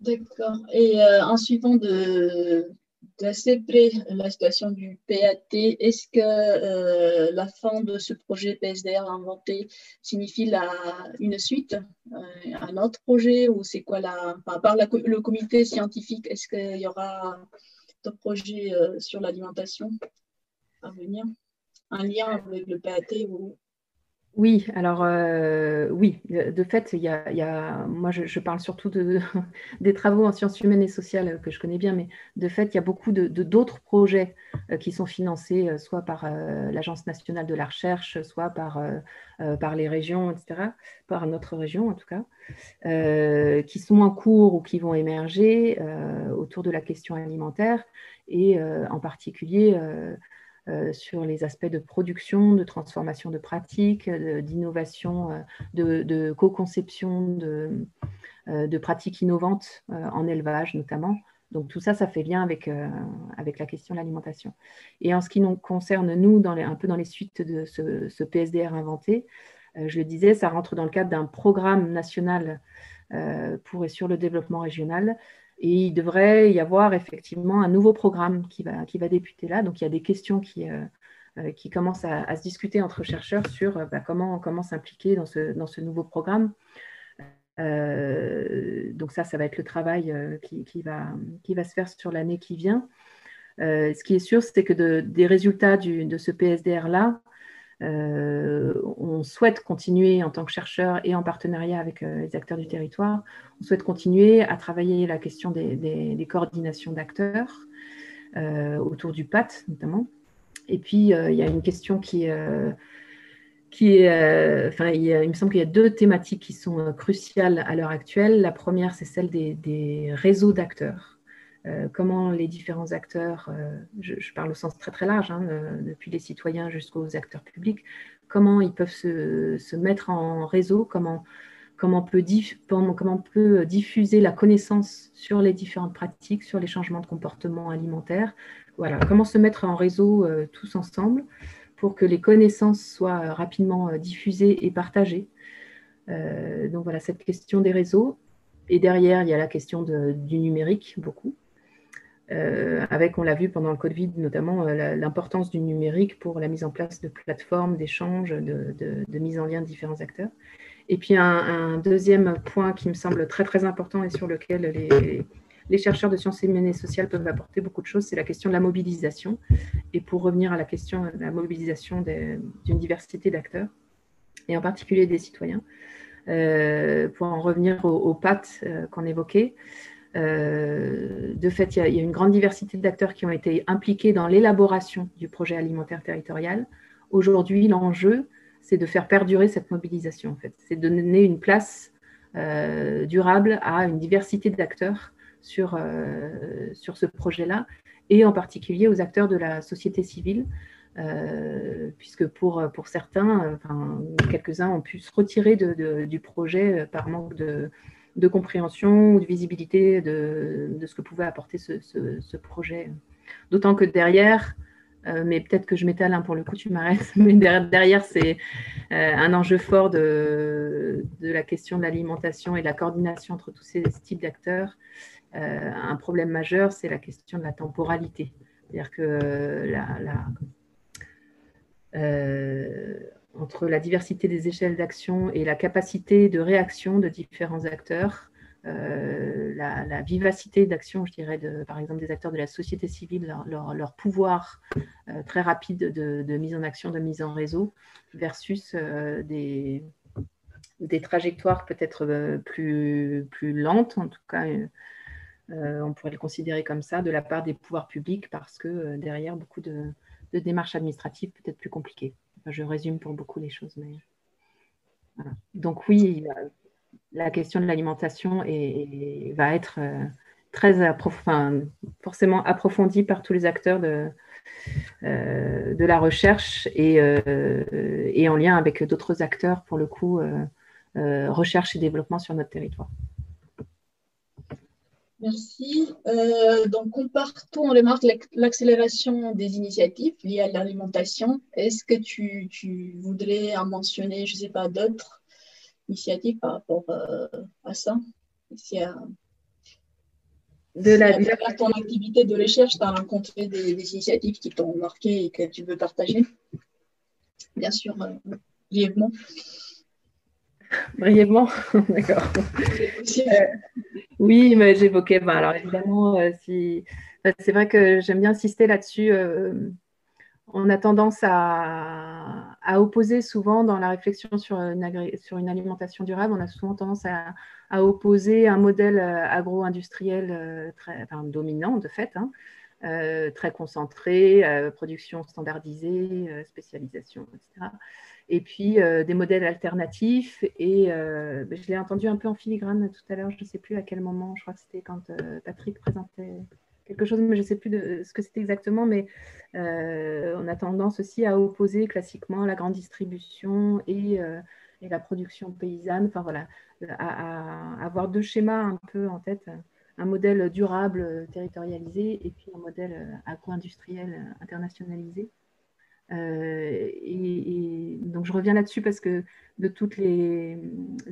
D'accord. Et en suivant de, d'assez près la situation du PAT. Est-ce que euh, la fin de ce projet PSDR inventé signifie la, une suite, euh, un autre projet ou c'est quoi la, à part le comité scientifique, est-ce qu'il y aura d'autres projets euh, sur l'alimentation à venir? Un lien avec le PAT ou, oui, alors euh, oui, de fait, il y a, moi je, parle surtout de, des travaux en sciences humaines et sociales que je connais bien, mais de fait, il y a beaucoup de, d'autres projets euh, qui sont financés euh, soit par l'Agence nationale de la recherche, soit par, par les régions, etc., par notre région en tout cas, qui sont en cours ou qui vont émerger autour de la question alimentaire et en particulier euh, sur les aspects de production, de transformation de pratiques, d'innovation, euh, de, co-conception de, euh, pratiques innovantes en élevage notamment. Donc tout ça, ça fait lien avec, avec la question de l'alimentation. Et en ce qui nous concerne, nous, un peu dans les suites de ce, PSDR inventé, je le disais, ça rentre dans le cadre d'un programme national pour et sur le développement régional et il devrait y avoir effectivement un nouveau programme qui va, qui va débuter là. Donc il y a des questions qui, euh, euh, qui commencent à, se discuter entre chercheurs sur euh, bah, comment, comment s'impliquer dans ce, dans ce nouveau programme. donc ça, ça va être le travail qui, qui, va, qui va se faire sur l'année qui vient. ce qui est sûr, c'est que de, des résultats de ce PSDR-là, on souhaite continuer en tant que chercheur et en partenariat avec les acteurs du territoire, on souhaite continuer à travailler la question des, coordinations d'acteurs autour du PAT notamment. Et puis, il y a une question qui, qui est, enfin, il, me semble qu'il y a deux thématiques qui sont cruciales à l'heure actuelle. La première, c'est celle des réseaux d'acteurs. Euh, comment les différents acteurs, euh, je, parle au sens très très large, hein, euh, depuis les citoyens jusqu'aux acteurs publics, comment ils peuvent se, mettre en réseau, comment, comment, peut peut diffuser la connaissance sur les différentes pratiques, sur les changements de comportement alimentaire. Voilà, comment se mettre en réseau tous ensemble pour que les connaissances soient rapidement diffusées et partagées. donc voilà, cette question des réseaux. Et derrière, il y a la question du numérique, beaucoup. Euh, avec, on l'a vu pendant le Covid, notamment euh, l'importance du numérique pour la mise en place de plateformes d'échange, de, mise en lien de différents acteurs. Et puis un, deuxième point qui me semble très très important et sur lequel les, chercheurs de sciences humaines et sociales peuvent apporter beaucoup de choses, c'est la question de la mobilisation. Et pour revenir à la question de la mobilisation d'une diversité d'acteurs, et en particulier des citoyens, euh, pour en revenir aux, aux pattes qu'on évoquait, euh, de fait, il y, a, une grande diversité d'acteurs qui ont été impliqués dans l'élaboration du projet alimentaire territorial. Aujourd'hui, l'enjeu, c'est de faire perdurer cette mobilisation. En fait. C'est de donner une place euh, durable à une diversité d'acteurs sur, euh, sur ce projet-là, et en particulier aux acteurs de la société civile, puisque pour, pour certains, enfin, quelques-uns ont pu se retirer du projet par manque de, de compréhension ou de visibilité de, ce que pouvait apporter ce, projet. D'autant que derrière, euh, mais peut-être que je m'étale un pour le coup, tu m'arrêtes, mais derrière, c'est euh, un enjeu fort de, la question de l'alimentation et de la coordination entre tous ces types d'acteurs. Euh, un problème majeur, c'est la question de la temporalité. C'est-à-dire que entre la diversité des échelles d'action et la capacité de réaction de différents acteurs, euh, la, vivacité d'action, je dirais, par exemple des acteurs de la société civile, leur, pouvoir euh, très rapide de, mise en action, de mise en réseau, versus euh, des, trajectoires peut-être plus, lentes, en tout cas, on pourrait le considérer comme ça, de la part des pouvoirs publics, parce que derrière, beaucoup de démarches administratives peut-être plus compliquées je résume pour beaucoup les choses. Mais... Donc oui, la question de l'alimentation va être euh, très forcément approfondie par tous les acteurs de, euh, la recherche euh, et, en lien avec d'autres acteurs, pour le coup, recherche et développement sur notre territoire. Merci. Euh, donc, on on remarque l'accélération des initiatives liées à l'alimentation. Est-ce que tu, voudrais en mentionner, je ne sais pas, d'autres initiatives par rapport euh, à ça? De la, ton activité de recherche, tu as rencontré des, initiatives qui t'ont marqué et que tu veux partager? Bien sûr, euh, brièvement. Brièvement, d'accord. Oui, mais j'évoquais, ben, alors évidemment, euh, si, c'est vrai que j'aime bien insister là-dessus. Euh, on a tendance à, opposer souvent dans la réflexion sur une, alimentation durable, on a souvent tendance à, opposer un modèle euh, agro-industriel très dominant de fait, hein, très concentré, production standardisée, spécialisation, etc et puis euh, des modèles alternatifs. Et euh, ben, je l'ai entendu un peu en filigrane tout à l'heure, je ne sais plus à quel moment, je crois que c'était quand euh, Patrick présentait quelque chose, mais je ne sais plus ce que c'était exactement, mais on a tendance aussi à opposer classiquement la grande distribution et, et la production paysanne, enfin voilà, à, à, avoir deux schémas un peu en tête, un modèle durable territorialisé et puis un modèle agro-industriel internationalisé. Euh, donc je reviens là-dessus parce que de toutes les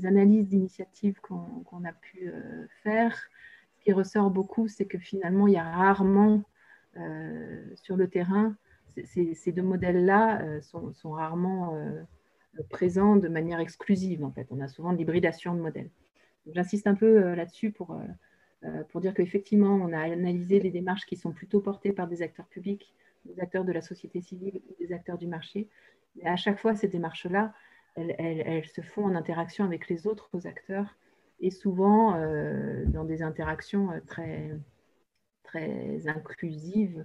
analyses d'initiatives qu'on a pu euh, faire, ce qui ressort beaucoup, c'est que finalement, il y a rarement euh, sur le terrain, ces deux modèles-là sont, rarement présents de manière exclusive. En fait, on a souvent de l'hybridation de modèles. J'insiste un peu là-dessus pour, pour dire qu'effectivement, on a analysé les démarches qui sont plutôt portées par des acteurs publics des acteurs de la société civile ou des acteurs du marché. Mais à chaque fois, ces démarches-là, elles, se font en interaction avec les autres acteurs et souvent dans des interactions très, très inclusives.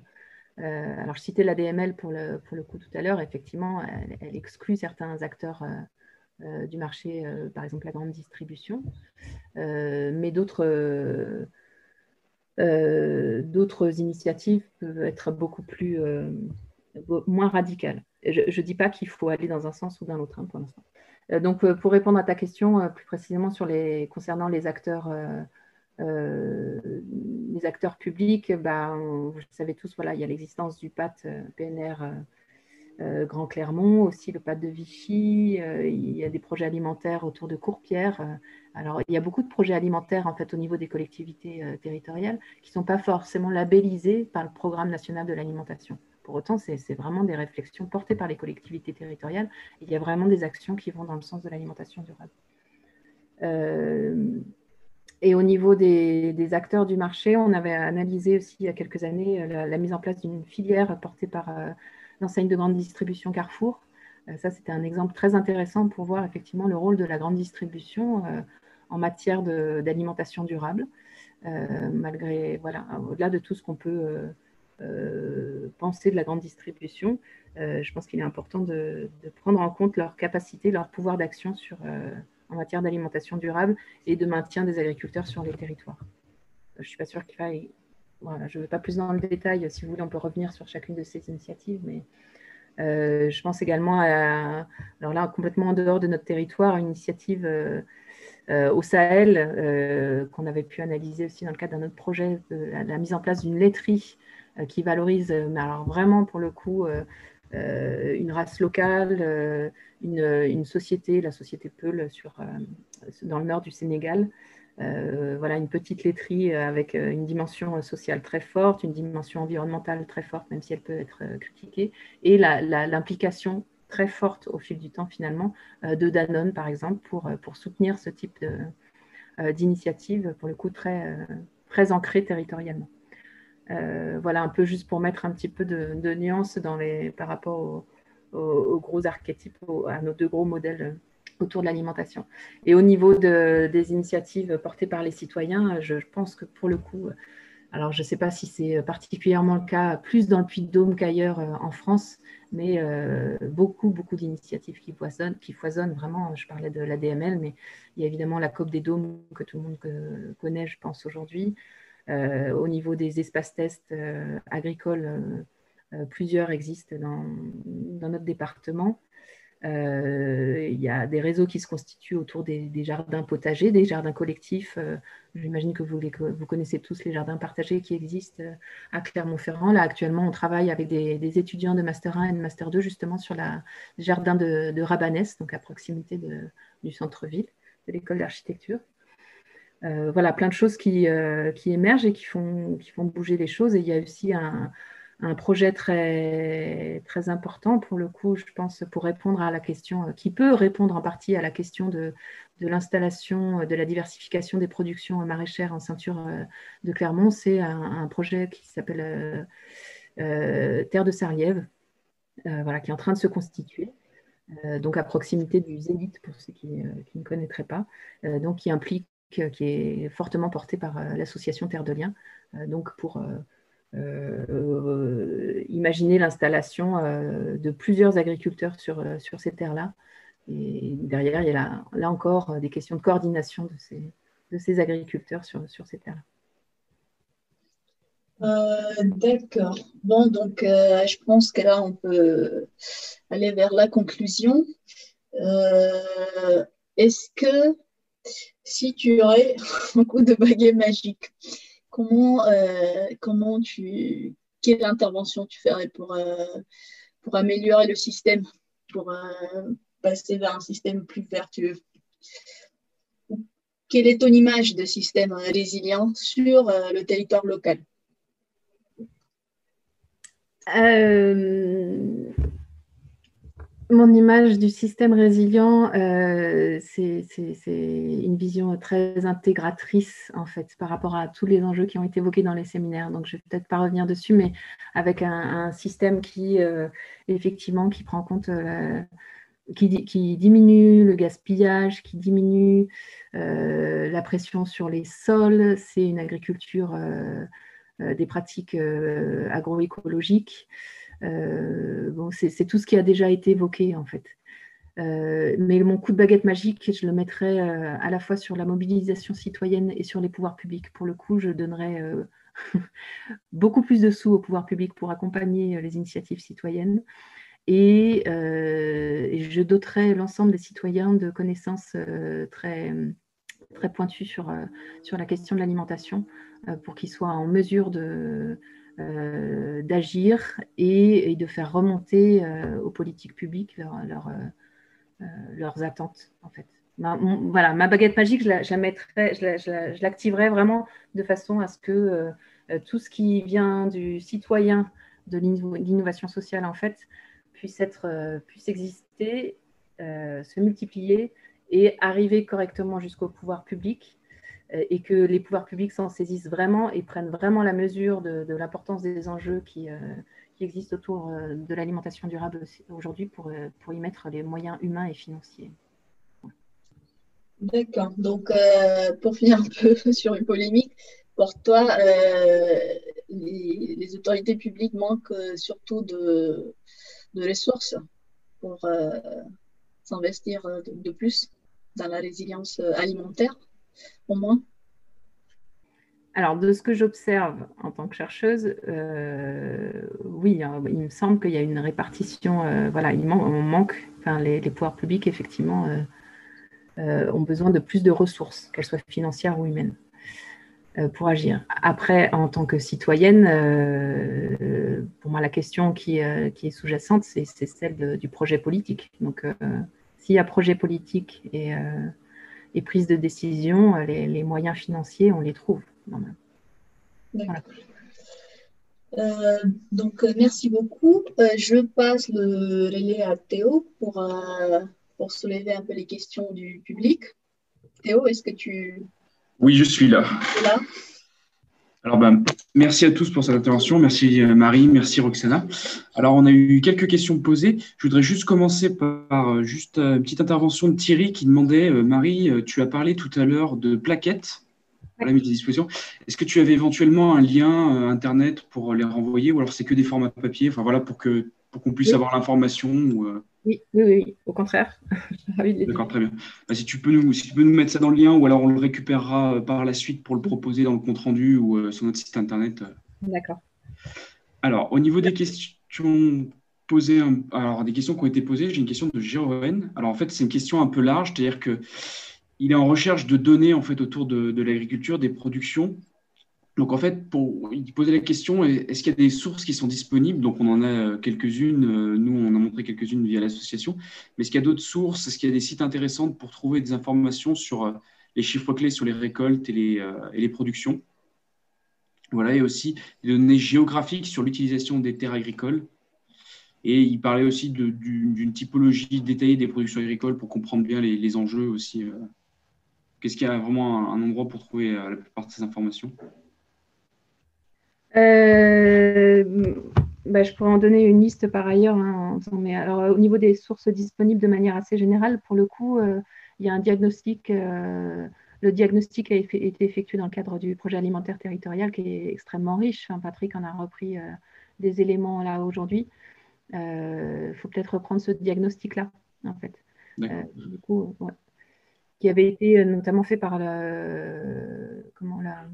alors, je citais l'ADML pour le, pour le coup tout à l'heure. Effectivement, elle, exclut certains acteurs du marché, par exemple la grande distribution, mais d'autres euh, d'autres initiatives peuvent être beaucoup plus euh, moins radicales. Je ne dis pas qu'il faut aller dans un sens ou dans l'autre hein, pour l'instant. Euh, donc, pour répondre à ta question plus précisément concernant les acteurs, les acteurs publics, bah, vous savez tous, voilà, il y a l'existence du PAT PNR euh, Grand Clermont, aussi le pas de Vichy, euh, il y a des projets alimentaires autour de Courpierre. Euh, alors, il y a beaucoup de projets alimentaires en fait au niveau des collectivités territoriales qui ne sont pas forcément labellisés par le Programme national de l'alimentation. Pour autant, c'est vraiment des réflexions portées par les collectivités territoriales. il y a vraiment des actions qui vont dans le sens de l'alimentation durable. et au niveau des, acteurs du marché, on avait analysé aussi il y a quelques années la, la mise en place d'une filière portée par l'enseigne de grande distribution Carrefour. Euh, ça, c'était un exemple très intéressant pour voir effectivement le rôle de la grande distribution euh, en matière d'alimentation durable, euh, malgré, voilà, au-delà de tout ce qu'on peut penser de la grande distribution, je pense qu'il est important de, prendre en compte leur capacité, leur pouvoir d'action en matière d'alimentation durable et de maintien des agriculteurs sur les territoires. Je ne suis pas sûre qu'il faille je ne vais pas plus dans le détail. Si vous voulez, on peut revenir sur chacune de ces initiatives. Mais euh, je pense également à, alors là, complètement en dehors de notre territoire, une initiative euh, euh, au Sahel qu'on avait pu analyser aussi dans le cadre d'un autre projet, la, mise en place d'une laiterie qui valorise, mais alors vraiment pour le coup, une race locale, une, une, société, la société Peul, sur, dans le nord du Sénégal, voilà, une petite laiterie euh, avec euh, une dimension sociale très forte, une dimension environnementale très forte, même si elle peut être critiquée, et l'implication très forte au fil du temps finalement de Danone, par exemple, pour, soutenir ce type d'initiative, pour le coup très, ancrée territorialement. voilà, un peu juste pour mettre un petit peu de, nuance par rapport aux, gros archétypes, à nos deux gros modèles autour de l'alimentation. Et au niveau de, des initiatives portées par les citoyens, je, pense que pour le coup, alors je ne sais pas si c'est particulièrement le cas plus dans le Puy-de-Dôme qu'ailleurs euh, en France, mais euh, beaucoup, beaucoup d'initiatives qui foisonnent, qui foisonnent vraiment. Je parlais de la DML, mais il y a évidemment la COP des Dômes que tout le monde connaît, je pense, aujourd'hui. Euh, au niveau des espaces tests agricoles, plusieurs existent dans notre département. Euh, il y a des réseaux qui se constituent autour des, jardins potagers, des jardins collectifs. Euh, j'imagine que vous, connaissez tous les jardins partagés qui existent euh, à Clermont-Ferrand. Là, actuellement, on travaille avec des, étudiants de Master 1 et de Master 2 justement sur le jardin de, de, Rabanès, donc à proximité du centre-ville, de l'école d'architecture. voilà, plein de choses qui, qui, émergent et qui font, qui font bouger les choses. Et il y a aussi un, un projet très, important pour le coup, je pense, pour répondre à la question, euh, qui peut répondre en partie à la question de, de l'installation, euh, de la diversification des productions maraîchères en ceinture euh, de Clermont. C'est un, projet qui s'appelle Terre de Sarliève, voilà, qui est en train de se constituer. donc à proximité du Zénith, pour ceux qui, ne connaîtraient pas, donc qui implique, qui est fortement porté par l'association Terre de Liens, donc pour imaginer l'installation euh, de plusieurs agriculteurs sur, euh, sur ces terres-là. Et derrière, il y a là, là, encore des questions de coordination de ces, de ces agriculteurs sur, sur ces terres-là. D'accord. Bon, donc je pense que là, on peut aller vers la conclusion. Est-ce que si tu aurais un coup de baguette magique, comment, euh, comment tu, quelle intervention tu ferais pour, euh, améliorer le système, pour euh, passer vers un système plus vertueux? Quelle est ton image de système résilient sur le territoire local? Mon image du système résilient, euh, c'est une vision très intégratrice en fait par rapport à tous les enjeux qui ont été évoqués dans les séminaires. Donc je vais peut-être pas revenir dessus, mais avec un, système qui euh, effectivement qui prend en compte euh, qui, diminue le gaspillage, qui diminue la pression sur les sols. C'est une agriculture des pratiques agroécologiques. Euh, bon, c'est tout ce qui a déjà été évoqué en fait. Euh, mais mon coup de baguette magique, je le mettrais euh, à la fois sur la mobilisation citoyenne et sur les pouvoirs publics. Pour le coup, je donnerais beaucoup plus de sous aux pouvoirs publics pour accompagner les initiatives citoyennes. Et, je doterais l'ensemble des citoyens de connaissances très, très pointues sur, sur la question de l'alimentation pour qu'ils soient en mesure de, euh, d'agir et, de faire remonter euh, aux politiques publiques euh, leurs attentes, en fait. Ma, voilà, ma baguette magique, je la, je l'activerai vraiment de façon à ce que tout ce qui vient du citoyen, de l'innovation sociale, en fait, puisse, être, puisse exister, se multiplier et arriver correctement jusqu'au pouvoir public et que les pouvoirs publics s'en saisissent vraiment et prennent vraiment la mesure de, l'importance des enjeux qui, euh, existent autour euh, de l'alimentation durable aujourd'hui pour, y mettre les moyens humains et financiers. D'accord. Donc, pour finir un peu sur une polémique, pour toi, les, autorités publiques manquent surtout de ressources pour s'investir de, plus dans la résilience alimentaire alors, de ce que j'observe en tant que chercheuse, euh, oui, hein, il me semble qu'il y a une répartition. Euh, voilà, il on manque, enfin, les, pouvoirs publics, effectivement, euh, ont besoin de plus de ressources, qu'elles soient financières ou humaines, pour agir. Après, en tant que citoyenne, pour moi, la question qui, qui est sous-jacente, c'est celle du projet politique. Donc, s'il y a projet politique et et prise de décision, euh, les, moyens financiers, on les trouve. Euh, donc, euh, merci beaucoup. je passe le relais à Théo pour, pour soulever un peu les questions du public. Théo, est-ce que tu... Oui, je suis là. là? Alors, ben, merci à tous pour cette intervention. Merci euh, Marie, merci Roxana. Alors, on a eu quelques questions posées. Je voudrais juste commencer par euh, juste euh, une petite intervention de Thierry qui demandait Marie, tu as parlé tout à l'heure de plaquettes à la mise à disposition. Est-ce que tu avais éventuellement un lien Internet pour les renvoyer ou alors c'est que des formats papier? Enfin, voilà, pour qu'on pour qu'on puisse avoir l'information ou, oui, oui, oui, au contraire. D'accord, très bien. Bah, si, tu peux nous, si tu peux nous mettre ça dans le lien ou alors on le récupérera euh, par la suite pour le proposer dans le compte-rendu ou euh, sur notre site internet. D'accord. Alors, au niveau des questions posées, alors des questions qui ont été posées, j'ai une question de Jérôme. Alors en fait, c'est une question un peu large, c'est-à-dire que il est en recherche de données en fait autour de, de l'agriculture, des productions donc en fait, pour, il posait la question, est-ce qu'il y a des sources qui sont disponibles? Donc on en a euh, quelques-unes, euh, nous on a montré quelques-unes via l'association, mais est-ce qu'il y a d'autres sources? Est-ce qu'il y a des sites intéressants pour trouver des informations sur euh, les chiffres clés sur les récoltes et les, productions? Voilà, et aussi des données géographiques sur l'utilisation des terres agricoles. Et il parlait aussi d'une typologie détaillée des productions agricoles pour comprendre bien les, enjeux aussi. Qu'est-ce qu'il y a vraiment un endroit pour trouver la plupart de ces informations bah, je pourrais en donner une liste par ailleurs. Hein, mais alors, au niveau des sources disponibles de manière assez générale, pour le coup, euh, il y a un diagnostic. Euh, le diagnostic a été effectué dans le cadre du projet alimentaire territorial qui est extrêmement riche. Patrick en a repris des éléments là aujourd'hui. Il faut peut-être reprendre ce diagnostic-là, en fait. du coup, qui avait été notamment fait par le, comment, la,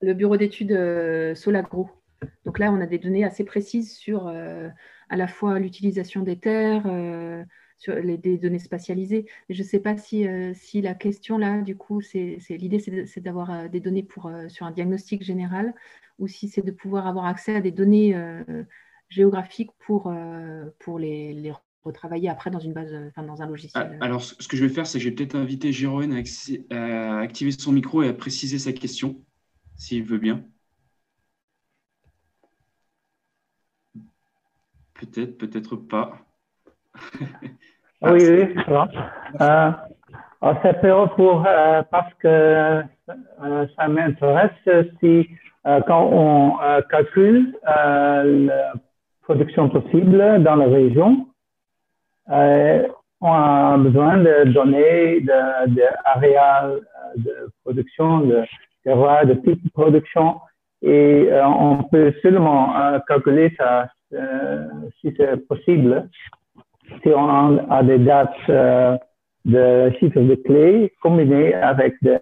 le bureau d'études euh, Solagro. Donc là, on a des données assez précises sur euh, à la fois l'utilisation des terres, euh, sur les, données spatialisées. je ne sais pas si, si, la question là, du coup, c'est l'idée, c'est d'avoir des données pour, sur un diagnostic général ou si c'est de pouvoir avoir accès à des données géographiques pour, pour les, retravailler après dans une base, enfin, dans un logiciel. Ah, alors, ce que je vais faire, c'est que je vais peut-être inviter Jérôme à, activer son micro et à préciser sa question s'il veut bien. Peut-être, peut-être pas. oui, oui, ça c'est pour, parce que ça m'intéresse si quand on calcule la production possible dans la région, on a besoin de données de, de de production, de terroir, de de production. Et euh, on peut seulement euh, calculer ça euh, si c'est possible si on a des dates de chiffres de clés combinées avec des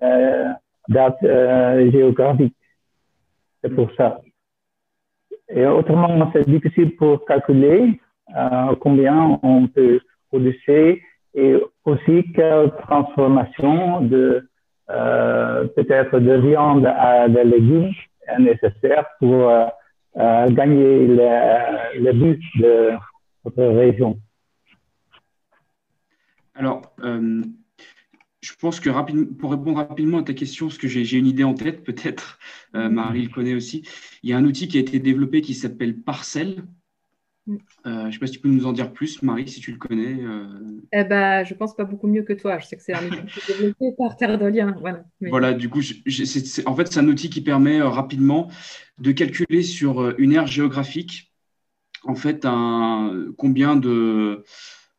dates géographiques. C'est pour ça. Et autrement, c'est difficile pour calculer combien on peut produire et aussi quelle transformation de peut-être de viande à des légumes est nécessaire pour euh, euh, gagner le, le, but de notre région. Alors, je pense que pour répondre rapidement à ta question, parce que j'ai une idée en tête, peut-être, Marie le connaît aussi, il y a un outil qui a été développé qui s'appelle Parcel, euh, je ne sais pas si tu peux nous en dire plus, Marie, si tu le connais. Euh. Eh ben, je pense pas beaucoup mieux que toi. Je sais que c'est un outil développé par Terre de Voilà, voilà du coup, en fait, c'est un outil qui permet euh, rapidement de calculer sur une aire géographique, en fait, un, combien de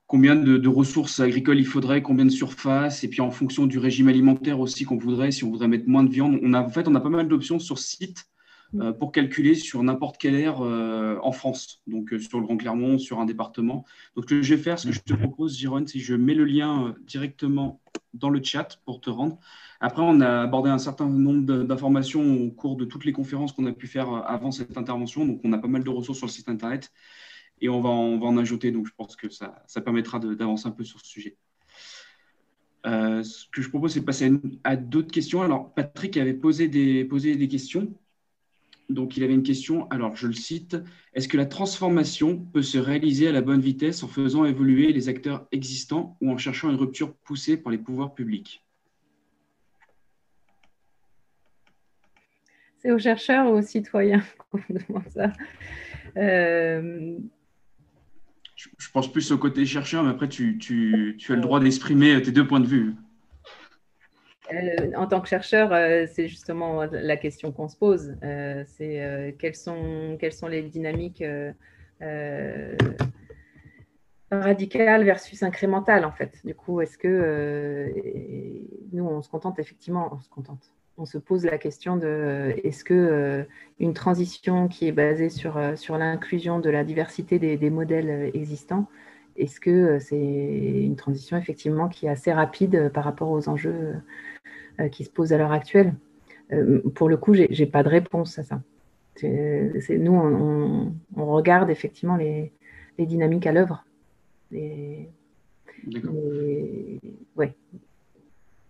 combien de, ressources agricoles il faudrait, combien de surface, et puis en fonction du régime alimentaire aussi qu'on voudrait, si on voudrait mettre moins de viande. On a, en fait, on a pas mal d'options sur site euh, pour calculer sur n'importe quelle aire euh, en France, donc euh, sur le Grand Clermont, sur un département. Donc, ce que je vais faire, ce que je te propose, Giron, c'est que je mets le lien directement dans le chat pour te rendre. Après, on a abordé un certain nombre d'informations au cours de toutes les conférences qu'on a pu faire avant cette intervention. Donc, on a pas mal de ressources sur le site internet et on va en, va en ajouter. Donc, je pense que ça, ça permettra d'avancer un peu sur ce sujet. ce que je propose, c'est de passer à, d'autres questions. Alors, Patrick avait posé des, posé des questions. Donc, il avait une question. Alors, je le cite. Est-ce que la transformation peut se réaliser à la bonne vitesse en faisant évoluer les acteurs existants ou en cherchant une rupture poussée par les pouvoirs publics? C'est aux chercheurs ou aux citoyens qu'on demande ça. Euh, je, pense plus au côté chercheur, mais après, tu as le droit d'exprimer tes deux points de vue. Euh, en tant que chercheur, euh, c'est justement la question qu'on se pose. Euh, c'est quelles, sont, les dynamiques radicales versus incrémentales, en fait. Du coup, est-ce que nous, on se contente effectivement, on se contente. On se pose la question de est-ce que une transition qui est basée sur, l'inclusion de la diversité des modèles existants, est-ce que c'est une transition effectivement qui est assez rapide par rapport aux enjeux euh, qui se posent à l'heure actuelle? Euh, pour le coup, je n'ai pas de réponse à ça. nous, on, regarde effectivement les, dynamiques à l'œuvre. ouais.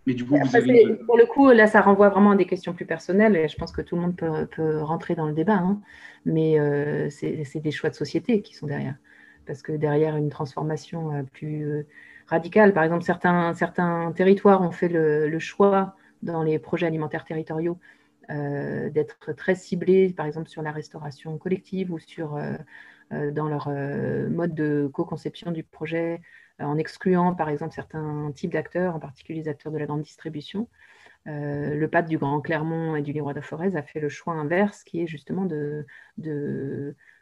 Mais du coup, pour le coup, là, ça renvoie vraiment à des questions plus personnelles et je pense que tout le monde peut, rentrer dans le débat. Hein. Mais euh, c'est des choix de société qui sont derrière. Parce que derrière une transformation plus radicale, par exemple, certains, territoires ont fait le choix dans les projets alimentaires territoriaux euh, d'être très ciblés, par exemple sur la restauration collective ou sur, euh, euh, dans leur mode de co-conception du projet, en excluant par exemple certains types d'acteurs, en particulier les acteurs de la grande distribution. le PAD du Grand Clermont et du Lirois de Forez a fait le choix inverse, qui est justement de,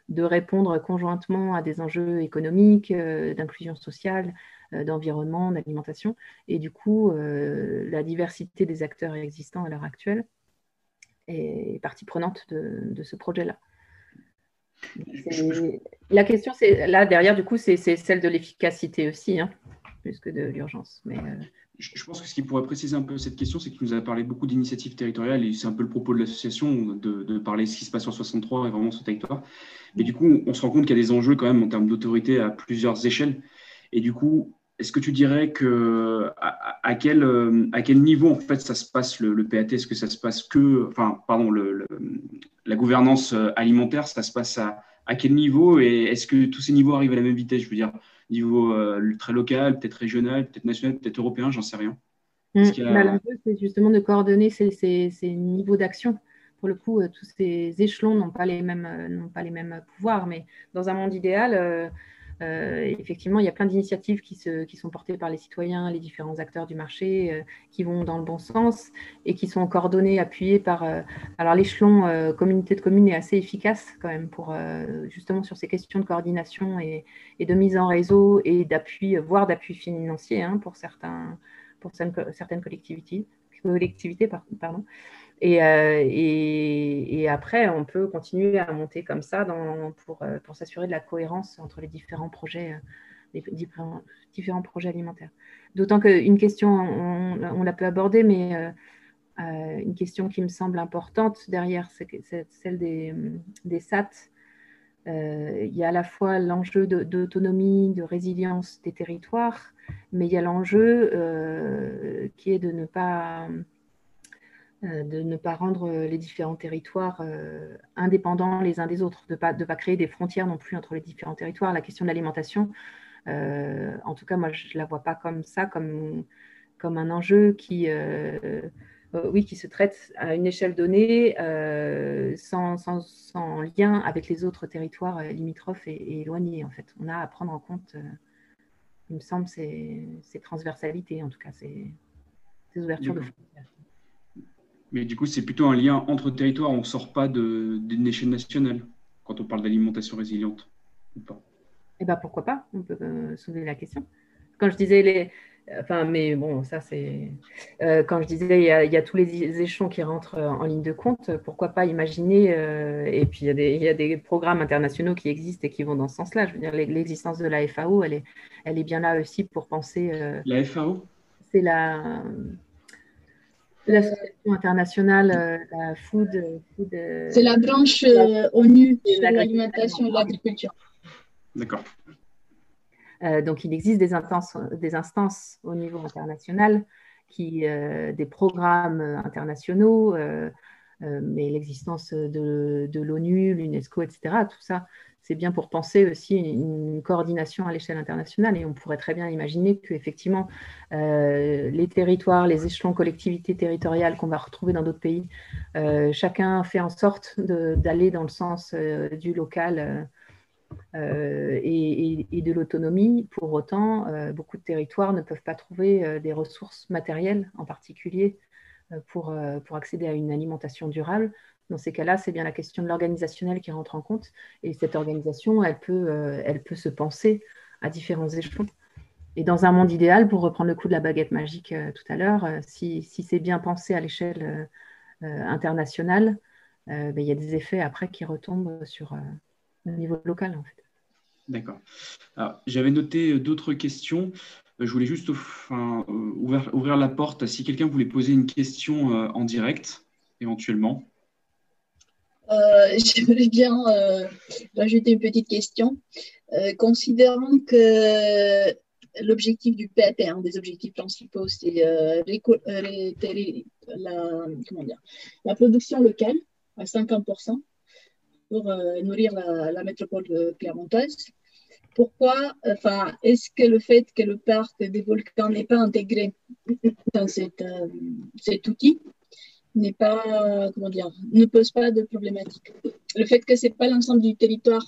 de répondre conjointement à des enjeux économiques, d'inclusion sociale, euh, d'environnement, d'alimentation. Et du coup, euh, la diversité des acteurs existants à l'heure actuelle est partie prenante de, ce projet-là. La question, c'est là derrière, du coup, c'est celle de l'efficacité aussi, hein, plus que de l'urgence. Mais euh, je pense que ce qui pourrait préciser un peu cette question, c'est qu'il nous a parlé beaucoup d'initiatives territoriales et c'est un peu le propos de l'association de, parler de ce qui se passe sur 63 et vraiment sur le territoire. Mais du coup, on se rend compte qu'il y a des enjeux quand même en termes d'autorité à plusieurs échelles. Et du coup, est-ce que tu dirais que à, quel, euh, quel niveau en fait ça se passe le, PAT Est-ce que ça se passe que, enfin, pardon, la gouvernance euh, alimentaire, ça se passe à, à quel niveau? Et est-ce que tous ces niveaux arrivent à la même vitesse? Je veux dire, niveau euh, très local, peut-être régional, peut-être national, peut-être européen, j'en sais rien. Mmh. Bah, c'est justement de coordonner ces, ces, ces niveaux d'action. Pour le coup, tous ces échelons n'ont pas les mêmes, n'ont pas les mêmes pouvoirs, mais dans un monde idéal euh, effectivement, il y a plein d'initiatives qui, qui, sont portées par les citoyens, les différents acteurs du marché, euh, qui vont dans le bon sens et qui sont coordonnées, appuyées par. Euh, alors, l'échelon communauté de communes est assez efficace quand même pour justement sur ces questions de coordination et, de mise en réseau et d'appui, voire d'appui financier hein, pour, certains, pour certaines collectivités. collectivités pardon. Euh, et, après, on peut continuer à monter comme ça euh, pour s'assurer de la cohérence entre les différents projets, euh, alimentaires. D'autant qu'une question, on, l'a peu abordée, mais une question qui me semble importante derrière, c'est celle des, SAT. il y a à la fois l'enjeu d'autonomie, de, résilience des territoires, mais il y a l'enjeu qui est de ne pas de ne pas rendre euh, les différents territoires euh, indépendants les uns des autres, de ne pas, pas créer des frontières non plus entre les différents territoires. La question de l'alimentation, en tout cas, moi, je ne la vois pas comme ça, comme, comme un enjeu qui, oui, qui se traite à une échelle donnée, sans, sans, lien avec les autres territoires limitrophes et, éloignés. En fait, on a à prendre en compte, il me semble, ces, ces transversalités, en tout cas, ces, ces ouvertures de frontières. Mais du coup, c'est plutôt un lien entre territoires. On ne sort pas d'une échelle nationale quand on parle d'alimentation résiliente. Ou pas Eh bien, pourquoi pas? On peut euh, soulever la question. Quand je disais les. Enfin, mais bon, ça c'est. Euh, quand je disais il y, a, tous les échelons qui rentrent en ligne de compte, pourquoi pas imaginer. Euh, et puis il y, a des, programmes internationaux qui existent et qui vont dans ce sens-là. Je veux dire, l'existence de la FAO, elle est, elle est bien là aussi pour penser. la FAO C'est la l'association internationale, euh, la Food. Euh, c'est la branche euh, ONU de l'alimentation et l'agriculture. D'accord. donc, il existe des instances, des instances au niveau international, qui, des programmes internationaux, mais l'existence de, de l'ONU, l'UNESCO, etc., tout ça, c'est bien pour penser aussi une, coordination à l'échelle internationale. Et on pourrait très bien imaginer qu'effectivement, euh, les territoires, les échelons collectivités territoriales qu'on va retrouver dans d'autres pays, euh, chacun fait en sorte d'aller dans le sens euh, du local et, de l'autonomie. Pour autant, beaucoup de territoires ne peuvent pas trouver des ressources matérielles en particulier pour, pour accéder à une alimentation durable. Dans ces cas-là, c'est bien la question de l'organisationnel qui rentre en compte. Et cette organisation, elle peut, euh, elle peut se penser à différents échelons. Et dans un monde idéal, pour reprendre le coup de la baguette magique euh, tout à l'heure, euh, si, c'est bien pensé à l'échelle internationale, ben, il y a des effets après qui retombent sur le niveau local. D'accord. J'avais noté d'autres questions. Je voulais juste enfin, ouvrir, la porte si quelqu'un voulait poser une question en direct, éventuellement. Euh, j'aimerais bien euh, rajouter une petite question. Euh, considérant que l'objectif du PEP, un des objectifs principaux, c'est la, la production locale à 50% pour nourrir la, métropole clermontoise. Pourquoi, enfin, est-ce que le fait que le parc des volcans n'est pas intégré dans cet outil n'est pas, comment dire, ne pose pas de problématique? Le fait que c'est pas l'ensemble du territoire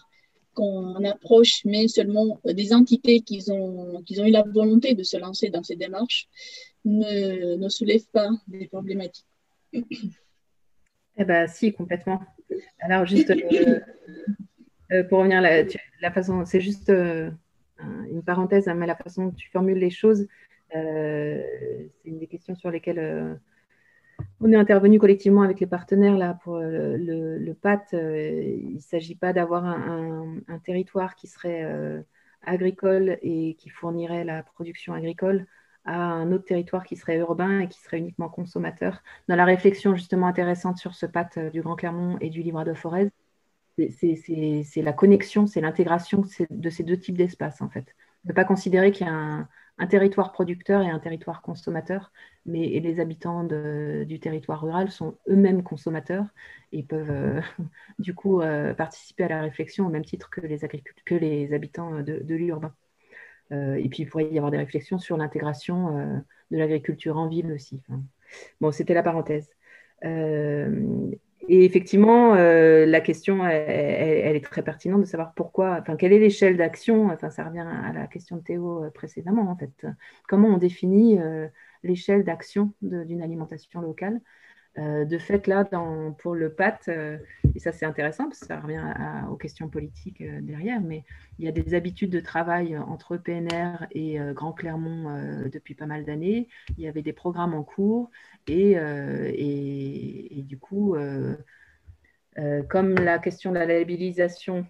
qu'on approche, mais seulement des entités qui ont, ont eu la volonté de se lancer dans ces démarches, ne, ne soulève pas des problématiques. Eh bien, si, complètement. Alors, juste euh, euh, pour revenir la, façon, c'est juste euh, une parenthèse, hein, mais la façon dont tu formules les choses, c'est une des questions sur lesquelles on est intervenu collectivement avec les partenaires là pour euh, le, PAT. Euh, il ne s'agit pas d'avoir un, territoire qui serait euh, agricole et qui fournirait la production agricole à un autre territoire qui serait urbain et qui serait uniquement consommateur. Dans la réflexion justement intéressante sur ce PAT du Grand Clermont et du Livre de Forez, c'est la connexion, c'est l'intégration de ces deux types d'espaces en fait. Ne pas considérer qu'il y a un, territoire producteur et un territoire consommateur, mais les habitants du territoire rural sont eux-mêmes consommateurs et peuvent euh, du coup euh, participer à la réflexion au même titre que les, que les habitants de, l'urbain. Euh, et puis il pourrait y avoir des réflexions sur l'intégration de l'agriculture en ville aussi. bon, c'était la parenthèse. Et effectivement, euh, la question, elle, est très pertinente de savoir pourquoi, enfin, quelle est l'échelle d'action. Enfin, ça revient à la question de Théo euh, précédemment, en fait. Comment on définit euh, l'échelle d'action d'une alimentation locale? Euh, de fait, là, pour le PAT, euh, et ça c'est intéressant parce que ça revient aux questions politiques euh, derrière, mais il y a des habitudes de travail entre PNR et Grand Clermont depuis pas mal d'années. Il y avait des programmes en cours et, et du coup, comme la question de la labellisation